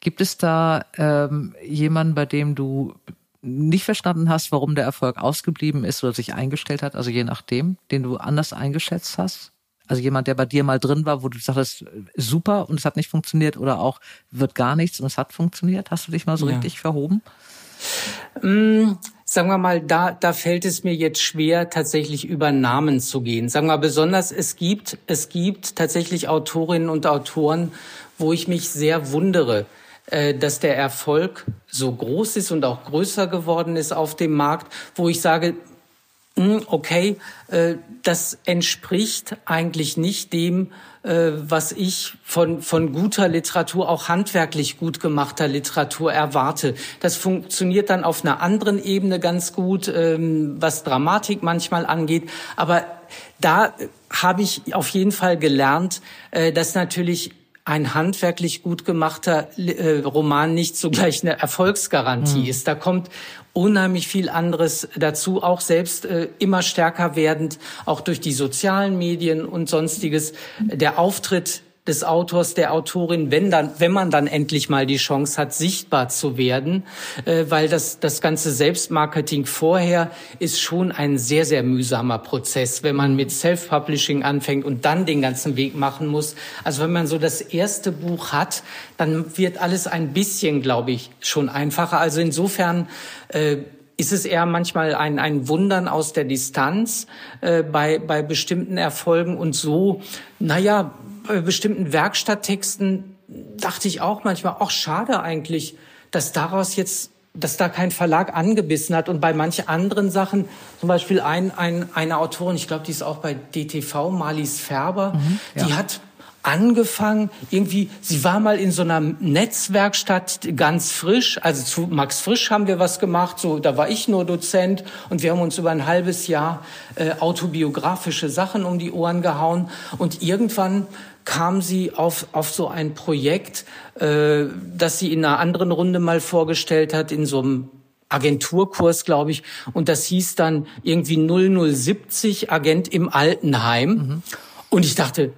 Speaker 3: gibt es da ähm, jemanden, bei dem du nicht verstanden hast, warum der Erfolg ausgeblieben ist oder sich eingestellt hat, also je nachdem, den du anders eingeschätzt hast? Also jemand, der bei dir mal drin war, wo du sagst, super und es hat nicht funktioniert oder auch wird gar nichts und es hat funktioniert. Hast du dich mal so ja. richtig verhoben?
Speaker 1: Mm, sagen wir mal, da, da fällt es mir jetzt schwer, tatsächlich über Namen zu gehen. Sagen wir besonders, es gibt, es gibt tatsächlich Autorinnen und Autoren, wo ich mich sehr wundere, äh, dass der Erfolg so groß ist und auch größer geworden ist auf dem Markt, wo ich sage, okay, äh, das entspricht eigentlich nicht dem, äh, was ich von, von guter Literatur, auch handwerklich gut gemachter Literatur erwarte. Das funktioniert dann auf einer anderen Ebene ganz gut, ähm, was Dramatik manchmal angeht. Aber da habe ich auf jeden Fall gelernt, äh, dass natürlich ein handwerklich gut gemachter Roman nicht sogleich eine Erfolgsgarantie mhm. ist. Da kommt unheimlich viel anderes dazu, auch selbst äh, immer stärker werdend, auch durch die sozialen Medien und sonstiges. Der Auftritt des Autors, der Autorin, wenn dann, wenn man dann endlich mal die Chance hat, sichtbar zu werden, äh, weil das, das ganze Selbstmarketing vorher ist schon ein sehr, sehr mühsamer Prozess, wenn man mit Self-Publishing anfängt und dann den ganzen Weg machen muss. Also wenn man so das erste Buch hat, dann wird alles ein bisschen, glaube ich, schon einfacher. Also insofern, äh, ist es eher manchmal ein, ein Wundern aus der Distanz äh, bei, bei bestimmten Erfolgen und so, naja, bei bestimmten Werkstatttexten dachte ich auch manchmal, auch schade eigentlich, dass daraus jetzt dass da kein Verlag angebissen hat. Und bei manchen anderen Sachen, zum Beispiel ein, ein, eine Autorin, ich glaube, die ist auch bei DTV, Marlies Färber, mhm, ja. die hat angefangen, irgendwie, sie war mal in so einer Netzwerkstatt ganz frisch, also zu Max Frisch haben wir was gemacht, so, da war ich nur Dozent und wir haben uns über ein halbes Jahr äh, autobiografische Sachen um die Ohren gehauen und irgendwann kam sie auf, auf so ein Projekt, äh, das sie in einer anderen Runde mal vorgestellt hat, in so einem Agenturkurs, glaube ich. Und das hieß dann irgendwie 0070 Agent im Altenheim. Mhm. Und ich dachte,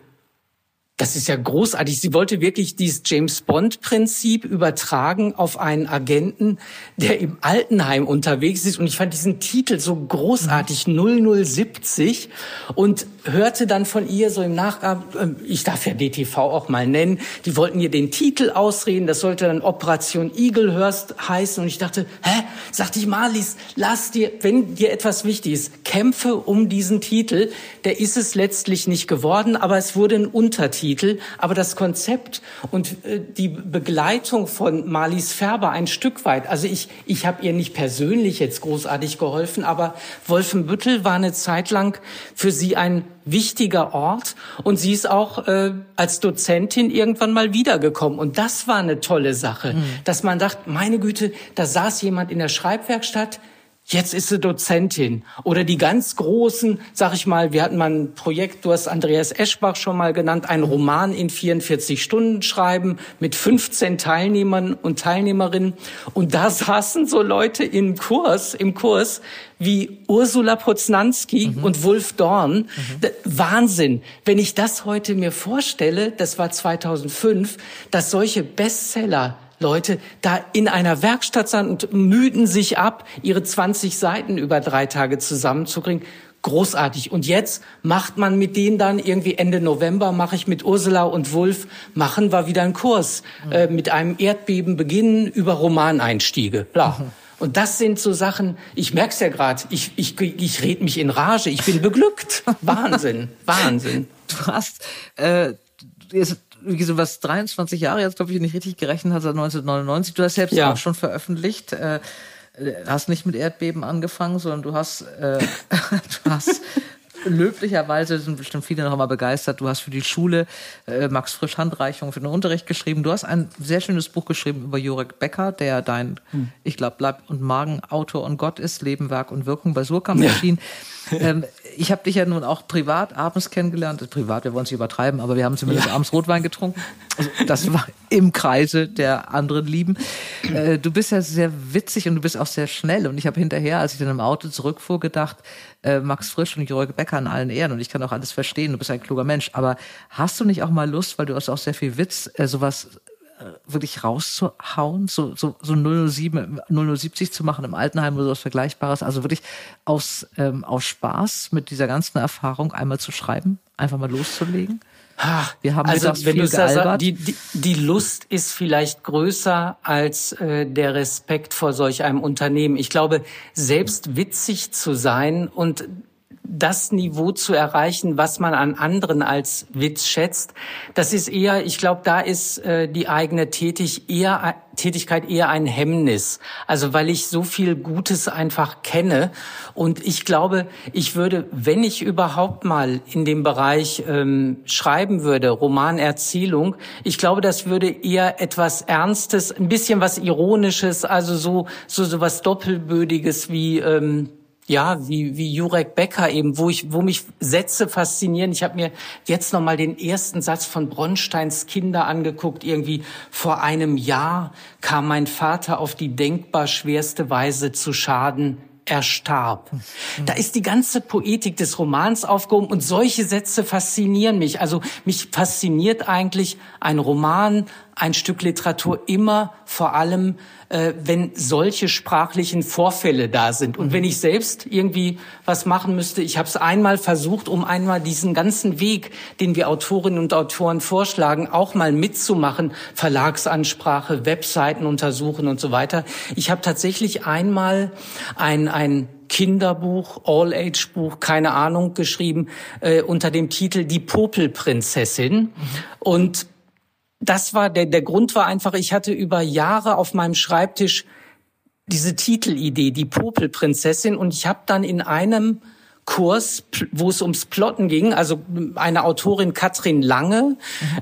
Speaker 1: das ist ja großartig. Sie wollte wirklich dieses James Bond Prinzip übertragen auf einen Agenten, der im Altenheim unterwegs ist. Und ich fand diesen Titel so großartig, 0070. Und hörte dann von ihr so im Nachgang, ähm, ich darf ja DTV auch mal nennen, die wollten ihr den Titel ausreden. Das sollte dann Operation Eaglehurst heißen. Und ich dachte, hä? Sagte ich, Marlies, lass dir, wenn dir etwas wichtig ist, kämpfe um diesen Titel. Der ist es letztlich nicht geworden, aber es wurde ein Untertitel. Titel, aber das Konzept und äh, die Begleitung von Marlies Färber ein Stück weit. Also ich, ich habe ihr nicht persönlich jetzt großartig geholfen, aber Wolfenbüttel war eine Zeit lang für sie ein wichtiger Ort und sie ist auch äh, als Dozentin irgendwann mal wiedergekommen und das war eine tolle Sache, mhm. dass man dachte, meine Güte, da saß jemand in der Schreibwerkstatt, Jetzt ist sie Dozentin. Oder die ganz großen, sag ich mal, wir hatten mal ein Projekt, du hast Andreas Eschbach schon mal genannt, einen Roman in 44 Stunden schreiben mit 15 Teilnehmern und Teilnehmerinnen. Und da saßen so Leute im Kurs, im Kurs, wie Ursula Poznanski mhm. und Wolf Dorn. Mhm. Wahnsinn. Wenn ich das heute mir vorstelle, das war 2005, dass solche Bestseller Leute da in einer Werkstatt sind und müden sich ab, ihre 20 Seiten über drei Tage zusammenzubringen. Großartig. Und jetzt macht man mit denen dann irgendwie Ende November mache ich mit Ursula und Wulf machen wir wieder einen Kurs äh, mit einem Erdbeben beginnen über Romaneinstiege. Bla. Mhm. Und das sind so Sachen, ich merk's ja gerade, ich, ich, ich red mich in Rage, ich bin beglückt. Wahnsinn, Wahnsinn.
Speaker 3: Du hast äh, wie gesagt, was 23 Jahre jetzt, glaube ich, nicht richtig gerechnet hat, seit 1999. Du hast selbst ja. auch schon veröffentlicht. Äh, hast nicht mit Erdbeben angefangen, sondern du hast, äh, du hast löblicherweise sind bestimmt viele noch einmal begeistert. Du hast für die Schule äh, Max Frisch Handreichung für den Unterricht geschrieben. Du hast ein sehr schönes Buch geschrieben über Jurek Becker, der dein, hm. ich glaube, Leib und Magen Autor und Gott ist, Leben, Werk und Wirkung bei Surkamp ja. erschienen. Ähm, ich habe dich ja nun auch privat abends kennengelernt. Privat, wir wollen es nicht übertreiben, aber wir haben zumindest ja. abends Rotwein getrunken. Also, das war im Kreise der anderen Lieben. Äh, du bist ja sehr witzig und du bist auch sehr schnell. Und ich habe hinterher, als ich dann im Auto zurückfuhr, gedacht, äh, Max Frisch und Jörg Becker an allen Ehren. Und ich kann auch alles verstehen, du bist ein kluger Mensch. Aber hast du nicht auch mal Lust, weil du hast auch sehr viel Witz, äh, sowas wirklich rauszuhauen, so, so, so 007, 0070 zu machen im Altenheim oder sowas Vergleichbares. Also wirklich aus, ähm, aus Spaß mit dieser ganzen Erfahrung einmal zu schreiben, einfach mal loszulegen.
Speaker 1: Wir haben also wenn du sagst, die, die, die Lust ist vielleicht größer als äh, der Respekt vor solch einem Unternehmen. Ich glaube, selbst witzig zu sein und das Niveau zu erreichen, was man an anderen als Witz schätzt. Das ist eher, ich glaube, da ist äh, die eigene Tätig eher, Tätigkeit eher ein Hemmnis. Also weil ich so viel Gutes einfach kenne. Und ich glaube, ich würde, wenn ich überhaupt mal in dem Bereich ähm, schreiben würde, Romanerzählung, ich glaube, das würde eher etwas Ernstes, ein bisschen was Ironisches, also so, so, so was Doppelbödiges wie, ähm, ja, wie, wie Jurek Becker eben, wo ich, wo mich Sätze faszinieren. Ich habe mir jetzt nochmal den ersten Satz von Bronsteins Kinder angeguckt. Irgendwie vor einem Jahr kam mein Vater auf die denkbar schwerste Weise zu Schaden er starb. Da ist die ganze Poetik des Romans aufgehoben und solche Sätze faszinieren mich. Also mich fasziniert eigentlich ein Roman, ein Stück Literatur immer vor allem, äh, wenn solche sprachlichen Vorfälle da sind. Und wenn ich selbst irgendwie was machen müsste, ich habe es einmal versucht, um einmal diesen ganzen Weg, den wir Autorinnen und Autoren vorschlagen, auch mal mitzumachen, Verlagsansprache, Webseiten untersuchen und so weiter. Ich habe tatsächlich einmal ein, ein Kinderbuch, All-Age-Buch, keine Ahnung, geschrieben äh, unter dem Titel Die Popelprinzessin. Mhm. Und das war der, der Grund war einfach, ich hatte über Jahre auf meinem Schreibtisch diese Titelidee, die Popelprinzessin, und ich habe dann in einem Kurs, wo es ums Plotten ging, also eine Autorin Katrin Lange,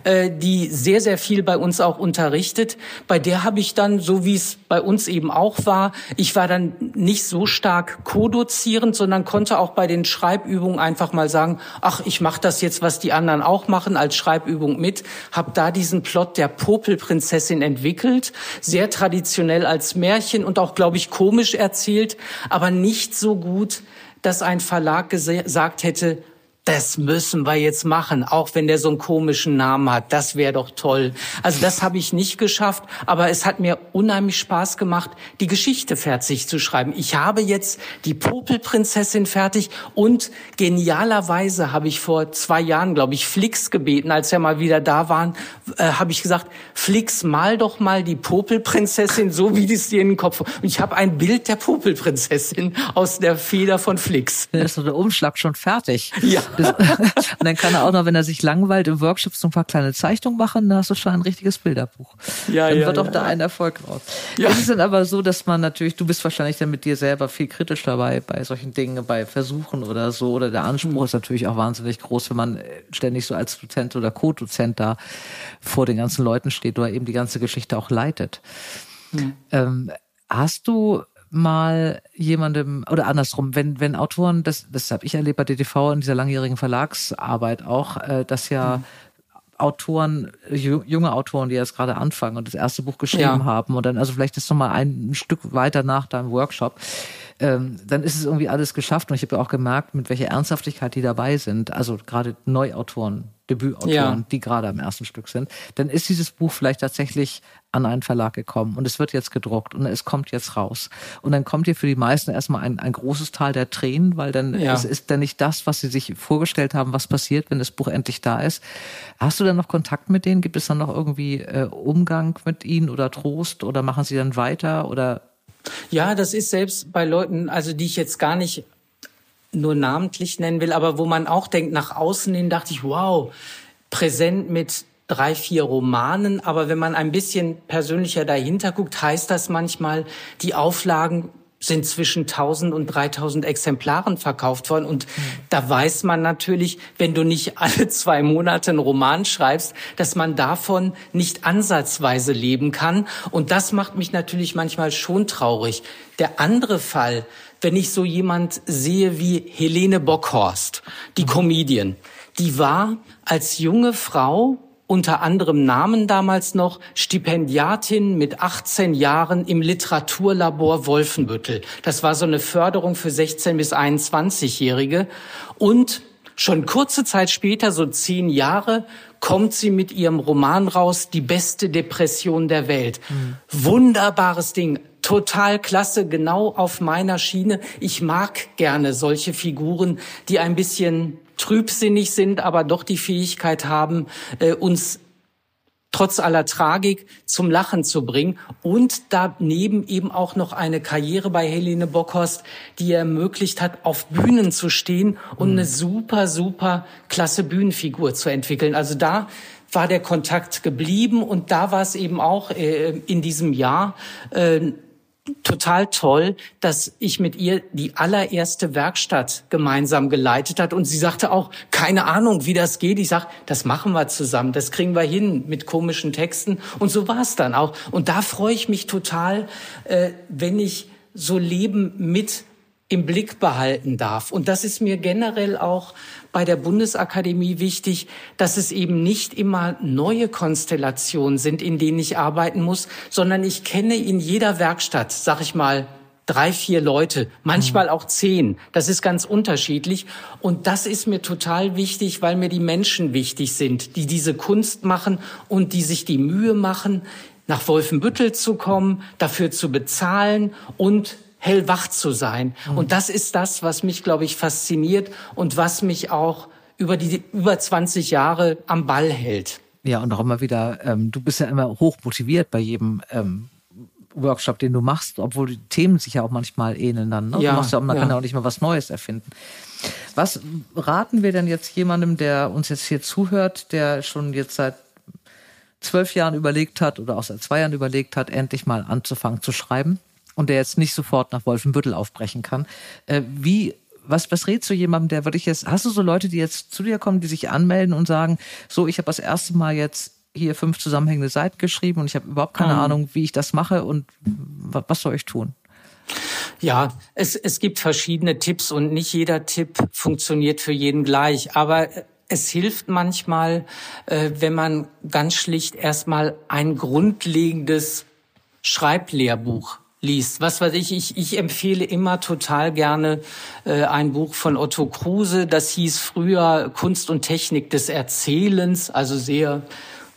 Speaker 1: äh, die sehr, sehr viel bei uns auch unterrichtet. Bei der habe ich dann, so wie es bei uns eben auch war, ich war dann nicht so stark kodozierend, sondern konnte auch bei den Schreibübungen einfach mal sagen, ach, ich mache das jetzt, was die anderen auch machen, als Schreibübung mit, habe da diesen Plot der Popelprinzessin entwickelt, sehr traditionell als Märchen und auch, glaube ich, komisch erzählt, aber nicht so gut, dass ein Verlag gesagt hätte, das müssen wir jetzt machen, auch wenn der so einen komischen Namen hat. Das wäre doch toll. Also das habe ich nicht geschafft, aber es hat mir unheimlich Spaß gemacht, die Geschichte fertig zu schreiben. Ich habe jetzt die Popelprinzessin fertig und genialerweise habe ich vor zwei Jahren, glaube ich, Flix gebeten, als wir mal wieder da waren, äh, habe ich gesagt, Flix, mal doch mal die Popelprinzessin, so wie es dir in den Kopf. Und ich habe ein Bild der Popelprinzessin aus der Feder von Flix.
Speaker 3: Da ist so der Umschlag schon fertig. Ja. Und dann kann er auch noch, wenn er sich langweilt, im Workshop so ein paar kleine Zeichnungen machen, dann hast du schon ein richtiges Bilderbuch. Ja, dann ja, wird auch ja. da ein Erfolg raus. Ja. Es ist dann aber so, dass man natürlich, du bist wahrscheinlich dann mit dir selber viel kritisch dabei bei solchen Dingen, bei Versuchen oder so. Oder der Anspruch mhm. ist natürlich auch wahnsinnig groß, wenn man äh, ständig so als Dozent oder Co-Dozent da vor den ganzen Leuten steht oder eben die ganze Geschichte auch leitet. Mhm. Ähm, hast du mal jemandem oder andersrum, wenn wenn Autoren, das das habe ich erlebt bei DTV in dieser langjährigen Verlagsarbeit auch, äh, dass ja mhm. Autoren, junge Autoren, die jetzt gerade anfangen und das erste Buch geschrieben ja. haben und dann also vielleicht ist noch mal ein Stück weiter nach deinem Workshop, ähm, dann ist es irgendwie alles geschafft und ich habe ja auch gemerkt, mit welcher Ernsthaftigkeit die dabei sind. Also gerade Neuautoren, Debütautoren, ja. die gerade am ersten Stück sind, dann ist dieses Buch vielleicht tatsächlich an einen Verlag gekommen und es wird jetzt gedruckt und es kommt jetzt raus. Und dann kommt hier für die meisten erstmal ein, ein großes Tal der Tränen, weil dann ja. es ist dann nicht das, was sie sich vorgestellt haben, was passiert, wenn das Buch endlich da ist. Hast du dann noch Kontakt mit denen? Gibt es dann noch irgendwie äh, Umgang mit ihnen oder Trost oder machen sie dann weiter oder?
Speaker 1: Ja, das ist selbst bei Leuten, also die ich jetzt gar nicht nur namentlich nennen will, aber wo man auch denkt, nach außen hin dachte ich, wow, präsent mit drei, vier Romanen. Aber wenn man ein bisschen persönlicher dahinter guckt, heißt das manchmal, die Auflagen sind zwischen 1000 und 3000 Exemplaren verkauft worden. Und da weiß man natürlich, wenn du nicht alle zwei Monate einen Roman schreibst, dass man davon nicht ansatzweise leben kann. Und das macht mich natürlich manchmal schon traurig. Der andere Fall, wenn ich so jemand sehe wie Helene Bockhorst, die mhm. Comedian, die war als junge Frau unter anderem Namen damals noch Stipendiatin mit 18 Jahren im Literaturlabor Wolfenbüttel. Das war so eine Förderung für 16 bis 21-Jährige. Und schon kurze Zeit später, so zehn Jahre, kommt sie mit ihrem Roman raus, Die beste Depression der Welt. Mhm. Wunderbares Ding total klasse, genau auf meiner Schiene. Ich mag gerne solche Figuren, die ein bisschen trübsinnig sind, aber doch die Fähigkeit haben, äh, uns trotz aller Tragik zum Lachen zu bringen und daneben eben auch noch eine Karriere bei Helene Bockhorst, die ermöglicht hat, auf Bühnen zu stehen und mhm. eine super, super klasse Bühnenfigur zu entwickeln. Also da war der Kontakt geblieben und da war es eben auch äh, in diesem Jahr äh, total toll, dass ich mit ihr die allererste Werkstatt gemeinsam geleitet hat und sie sagte auch, keine Ahnung, wie das geht. Ich sag, das machen wir zusammen, das kriegen wir hin mit komischen Texten und so war es dann auch. Und da freue ich mich total, äh, wenn ich so Leben mit im Blick behalten darf. Und das ist mir generell auch bei der Bundesakademie wichtig, dass es eben nicht immer neue Konstellationen sind, in denen ich arbeiten muss, sondern ich kenne in jeder Werkstatt, sag ich mal, drei, vier Leute, manchmal auch zehn. Das ist ganz unterschiedlich. Und das ist mir total wichtig, weil mir die Menschen wichtig sind, die diese Kunst machen und die sich die Mühe machen, nach Wolfenbüttel zu kommen, dafür zu bezahlen und hellwach zu sein. Mhm. Und das ist das, was mich, glaube ich, fasziniert und was mich auch über die über 20 Jahre am Ball hält.
Speaker 3: Ja, und auch immer wieder, ähm, du bist ja immer hoch motiviert bei jedem ähm, Workshop, den du machst, obwohl die Themen sich ja auch manchmal ähneln dann. Ne? Ja, du machst ja, man ja. kann ja auch nicht mal was Neues erfinden. Was raten wir denn jetzt jemandem, der uns jetzt hier zuhört, der schon jetzt seit zwölf Jahren überlegt hat oder auch seit zwei Jahren überlegt hat, endlich mal anzufangen zu schreiben und der jetzt nicht sofort nach Wolfenbüttel aufbrechen kann? Äh, wie was, was rätst du jemandem, der wirklich jetzt, hast du so Leute, die jetzt zu dir kommen, die sich anmelden und sagen, so, ich habe das erste Mal jetzt hier fünf zusammenhängende Seiten geschrieben und ich habe überhaupt keine mhm. Ahnung, wie ich das mache und was soll ich tun?
Speaker 1: Ja, es, es gibt verschiedene Tipps und nicht jeder Tipp funktioniert für jeden gleich. Aber es hilft manchmal, äh, wenn man ganz schlicht erstmal ein grundlegendes Schreiblehrbuch liest. Was weiß ich, ich, ich empfehle immer total gerne äh, ein Buch von Otto Kruse, das hieß früher Kunst und Technik des Erzählens, also sehr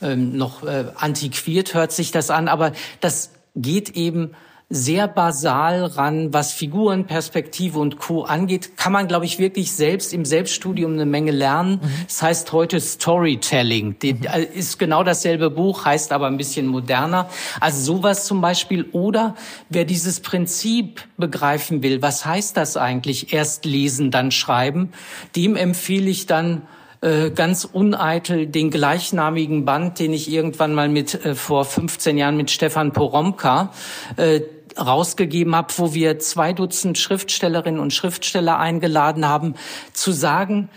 Speaker 1: ähm, noch äh, antiquiert hört sich das an, aber das geht eben sehr basal ran, was Figuren, Perspektive und Co. angeht, kann man, glaube ich, wirklich selbst im Selbststudium eine Menge lernen. Mhm. Das heißt heute Storytelling. Mhm. Äh, ist genau dasselbe Buch, heißt aber ein bisschen moderner. Also sowas zum Beispiel. Oder wer dieses Prinzip begreifen will, was heißt das eigentlich? Erst lesen, dann schreiben. Dem empfehle ich dann äh, ganz uneitel den gleichnamigen Band, den ich irgendwann mal mit äh, vor 15 Jahren mit Stefan Poromka äh, rausgegeben habe, wo wir zwei Dutzend Schriftstellerinnen und Schriftsteller eingeladen haben, zu sagen,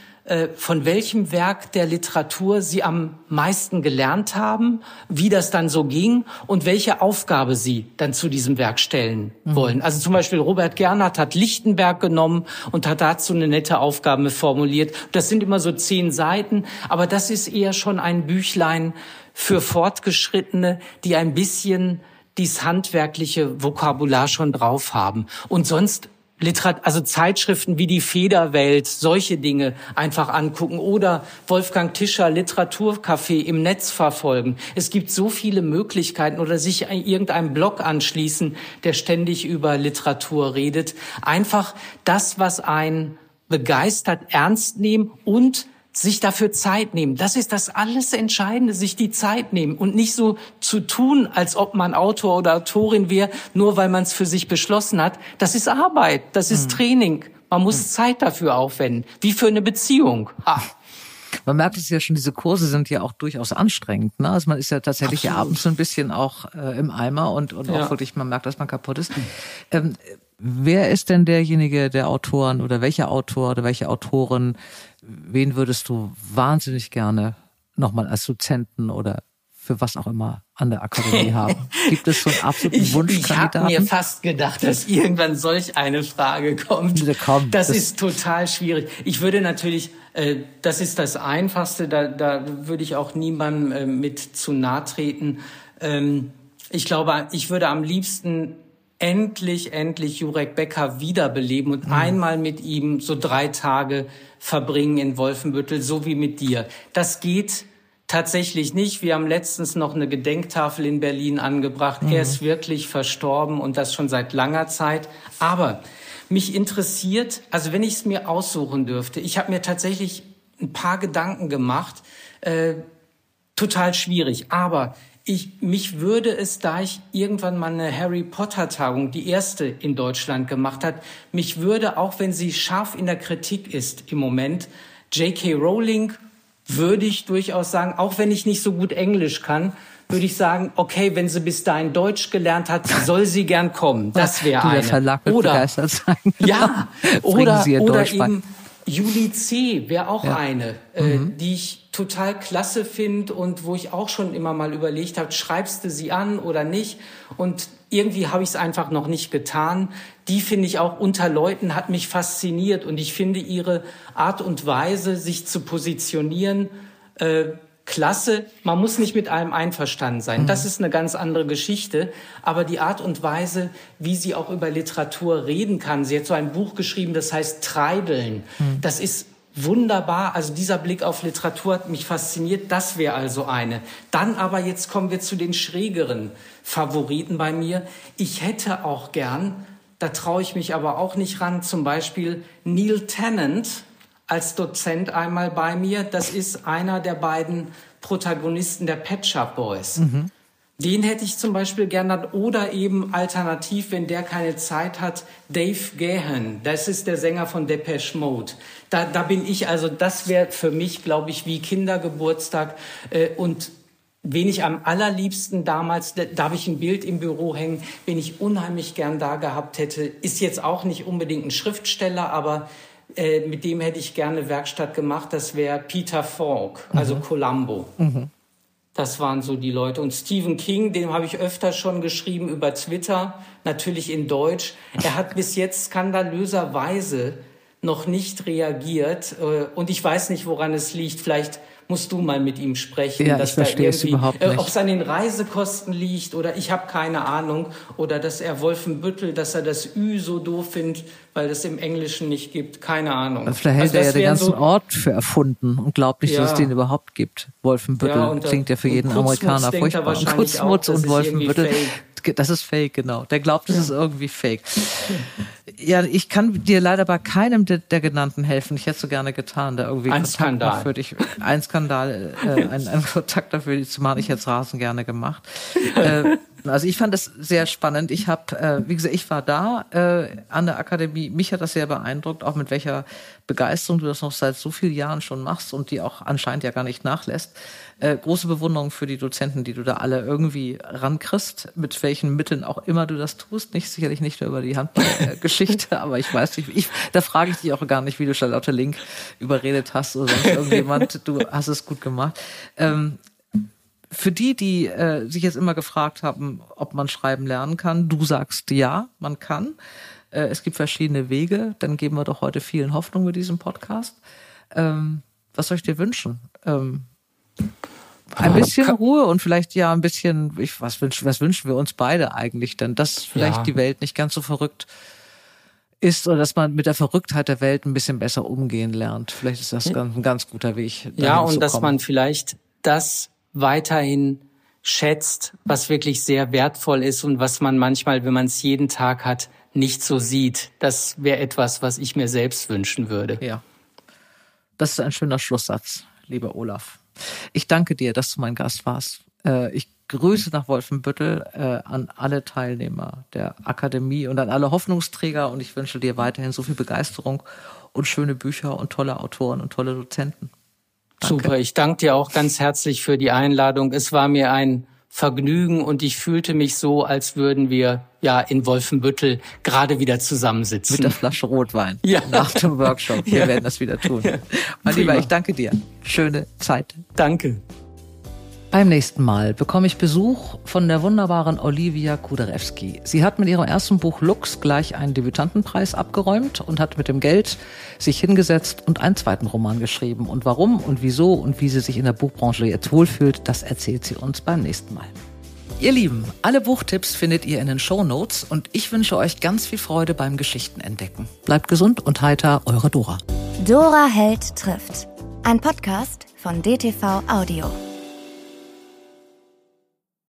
Speaker 1: von welchem Werk der Literatur sie am meisten gelernt haben, wie das dann so ging und welche Aufgabe sie dann zu diesem Werk stellen mhm. wollen. Also zum Beispiel Robert Gernert hat Lichtenberg genommen und hat dazu eine nette Aufgabe formuliert. Das sind immer so zehn Seiten, aber das ist eher schon ein Büchlein für Fortgeschrittene, die ein bisschen dies handwerkliche Vokabular schon drauf haben. Und sonst Literat also Zeitschriften wie die Federwelt, solche Dinge einfach angucken oder Wolfgang Tischer Literaturcafé im Netz verfolgen. Es gibt so viele Möglichkeiten oder sich irgendeinem Blog anschließen, der ständig über Literatur redet. Einfach das, was einen begeistert, ernst nehmen und sich dafür Zeit nehmen. Das ist das alles Entscheidende, sich die Zeit nehmen und nicht so zu tun, als ob man Autor oder Autorin wäre, nur weil man es für sich beschlossen hat. Das ist Arbeit, das ist mhm. Training. Man muss mhm. Zeit dafür aufwenden, wie für eine Beziehung. Ah.
Speaker 3: Man merkt es ja schon, diese Kurse sind ja auch durchaus anstrengend. Ne? Also man ist ja tatsächlich Absolut. abends so ein bisschen auch äh, im Eimer und, und ja. auch wirklich, man merkt, dass man kaputt ist. Ähm, wer ist denn derjenige der Autoren oder welcher Autor oder welche Autorin wen würdest du wahnsinnig gerne nochmal als Dozenten oder für was auch immer an der Akademie haben? Gibt es so einen absoluten ich, Wunschkandidaten?
Speaker 1: Ich habe mir fast gedacht, dass irgendwann solch eine Frage kommt. Komm, das, das, ist total schwierig. Ich würde natürlich, äh, das ist das Einfachste, da, da würde ich auch niemandem äh, mit zu nahe treten. Ähm, ich glaube, ich würde am liebsten endlich, endlich Jurek Becker wiederbeleben und mhm. einmal mit ihm so drei Tage verbringen in Wolfenbüttel, so wie mit dir. Das geht tatsächlich nicht. Wir haben letztens noch eine Gedenktafel in Berlin angebracht. Mhm. Er ist wirklich verstorben und das schon seit langer Zeit. Aber mich interessiert, also wenn ich es mir aussuchen dürfte, ich habe mir tatsächlich ein paar Gedanken gemacht, äh, total schwierig. Aber ich, mich würde es, da ich irgendwann mal eine Harry Potter Tagung, die erste in Deutschland gemacht hat, mich würde, auch wenn sie scharf in der Kritik ist im Moment, J.K. Rowling würde ich durchaus sagen, auch wenn ich nicht so gut Englisch kann, würde ich sagen, okay, wenn sie bis dahin Deutsch gelernt hat, soll sie gern kommen. Das wäre eine.
Speaker 3: Verlag
Speaker 1: oder,
Speaker 3: sein.
Speaker 1: Ja, oder, oder eben Julie C. wäre auch ja. eine, äh, mhm. die ich total klasse finde und wo ich auch schon immer mal überlegt habe, schreibst du sie an oder nicht? Und irgendwie habe ich es einfach noch nicht getan. Die finde ich auch unter Leuten hat mich fasziniert und ich finde ihre Art und Weise, sich zu positionieren, äh, klasse. Man muss nicht mit allem einverstanden sein. Mhm. Das ist eine ganz andere Geschichte. Aber die Art und Weise, wie sie auch über Literatur reden kann. Sie hat so ein Buch geschrieben, das heißt Treideln. Mhm. Das ist wunderbar. Also dieser Blick auf Literatur hat mich fasziniert. Das wäre also eine. Dann aber jetzt kommen wir zu den schrägeren Favoriten bei mir. Ich hätte auch gern, da traue ich mich aber auch nicht ran, zum Beispiel Neil Tennant als Dozent einmal bei mir. Das ist einer der beiden Protagonisten der Pet Shop Boys. Mhm. Den hätte ich zum Beispiel gerne oder eben alternativ, wenn der keine Zeit hat, Dave Gahan. Das ist der Sänger von Depeche Mode. Da, da bin ich also, das wäre für mich, glaube ich, wie Kindergeburtstag äh, und wen ich am allerliebsten damals, da habe ich ein Bild im Büro hängen, wen ich unheimlich gern da gehabt hätte, ist jetzt auch nicht unbedingt ein Schriftsteller, aber äh, mit dem hätte ich gerne Werkstatt gemacht. Das wäre Peter Falk, also mhm. Columbo. Mhm. Das waren so die Leute. Und Stephen King, dem habe ich öfter schon geschrieben über Twitter, natürlich in Deutsch. Er hat bis jetzt skandalöserweise noch nicht reagiert. Äh, und ich weiß nicht, woran es liegt. Vielleicht musst du mal mit ihm sprechen.
Speaker 3: Ja, dass ich verstehe es überhaupt
Speaker 1: nicht. Äh, Ob es an den Reisekosten liegt oder ich habe keine Ahnung. Oder dass er Wolfenbüttel, dass er das Ü so doof findet, weil es im Englischen nicht gibt. Keine Ahnung.
Speaker 3: Vielleicht hält also er ja den ganzen so, Ort für erfunden und glaubt nicht, ja. dass es den überhaupt gibt. Wolfenbüttel ja, klingt ja für jeden Amerikaner furchtbar. Und Kurzmutz und Wolfenbüttel das ist fake, genau. Der glaubt, es ist irgendwie fake. Ja, ich kann dir leider bei keinem der, der genannten helfen. Ich hätte so gerne getan, da irgendwie
Speaker 1: ein Kontakt Skandal.
Speaker 3: für dich, ein Skandal, äh, einen, einen Kontakt dafür zu machen. Ich hätte es rasend gerne gemacht. äh, also ich fand es sehr spannend. Ich habe, äh, wie gesagt, ich war da äh, an der Akademie. Mich hat das sehr beeindruckt, auch mit welcher Begeisterung du das noch seit so vielen Jahren schon machst und die auch anscheinend ja gar nicht nachlässt. Äh, große Bewunderung für die Dozenten, die du da alle irgendwie rankriegst, mit welchen Mitteln auch immer du das tust. Nicht sicherlich nicht nur über die Handgeschichte, aber ich weiß nicht, ich, da frage ich dich auch gar nicht, wie du Charlotte Link überredet hast oder sonst irgendjemand. Du hast es gut gemacht. Ähm, für die, die äh, sich jetzt immer gefragt haben, ob man schreiben lernen kann, du sagst ja, man kann. Äh, es gibt verschiedene Wege. Dann geben wir doch heute vielen Hoffnung mit diesem Podcast. Ähm, was soll ich dir wünschen? Ähm, ein bisschen Ruhe und vielleicht ja ein bisschen, ich, was, wünsch, was wünschen wir uns beide eigentlich denn, dass vielleicht ja. die Welt nicht ganz so verrückt ist oder dass man mit der Verrücktheit der Welt ein bisschen besser umgehen lernt. Vielleicht ist das ein ganz guter Weg.
Speaker 1: Ja, und dass man vielleicht das weiterhin schätzt, was wirklich sehr wertvoll ist und was man manchmal, wenn man es jeden Tag hat, nicht so sieht. Das wäre etwas, was ich mir selbst wünschen würde.
Speaker 3: Ja. Das ist ein schöner Schlusssatz, lieber Olaf. Ich danke dir, dass du mein Gast warst. Äh, ich grüße nach Wolfenbüttel äh, an alle Teilnehmer der Akademie und an alle Hoffnungsträger und ich wünsche dir weiterhin so viel Begeisterung und schöne Bücher und tolle Autoren und tolle Dozenten.
Speaker 1: Danke. Super, ich danke dir auch ganz herzlich für die Einladung. Es war mir ein Vergnügen und ich fühlte mich so, als würden wir ja in Wolfenbüttel gerade wieder zusammensitzen.
Speaker 3: Mit der Flasche Rotwein. Ja. Nach dem Workshop. Wir ja. werden das wieder tun. Ja. Mein Lieber, ich danke dir. Schöne Zeit.
Speaker 1: Danke.
Speaker 3: Beim nächsten Mal bekomme ich Besuch von der wunderbaren Olivia Kuderewski. Sie hat mit ihrem ersten Buch Lux gleich einen Debütantenpreis abgeräumt und hat mit dem Geld sich hingesetzt und einen zweiten Roman geschrieben. Und warum und wieso und wie sie sich in der Buchbranche jetzt wohlfühlt, das erzählt sie uns beim nächsten Mal. Ihr Lieben, alle Buchtipps findet ihr in den Show Notes und ich wünsche euch ganz viel Freude beim Geschichtenentdecken. Bleibt gesund und heiter, eure Dora.
Speaker 2: Dora Held trifft. Ein Podcast von DTV Audio.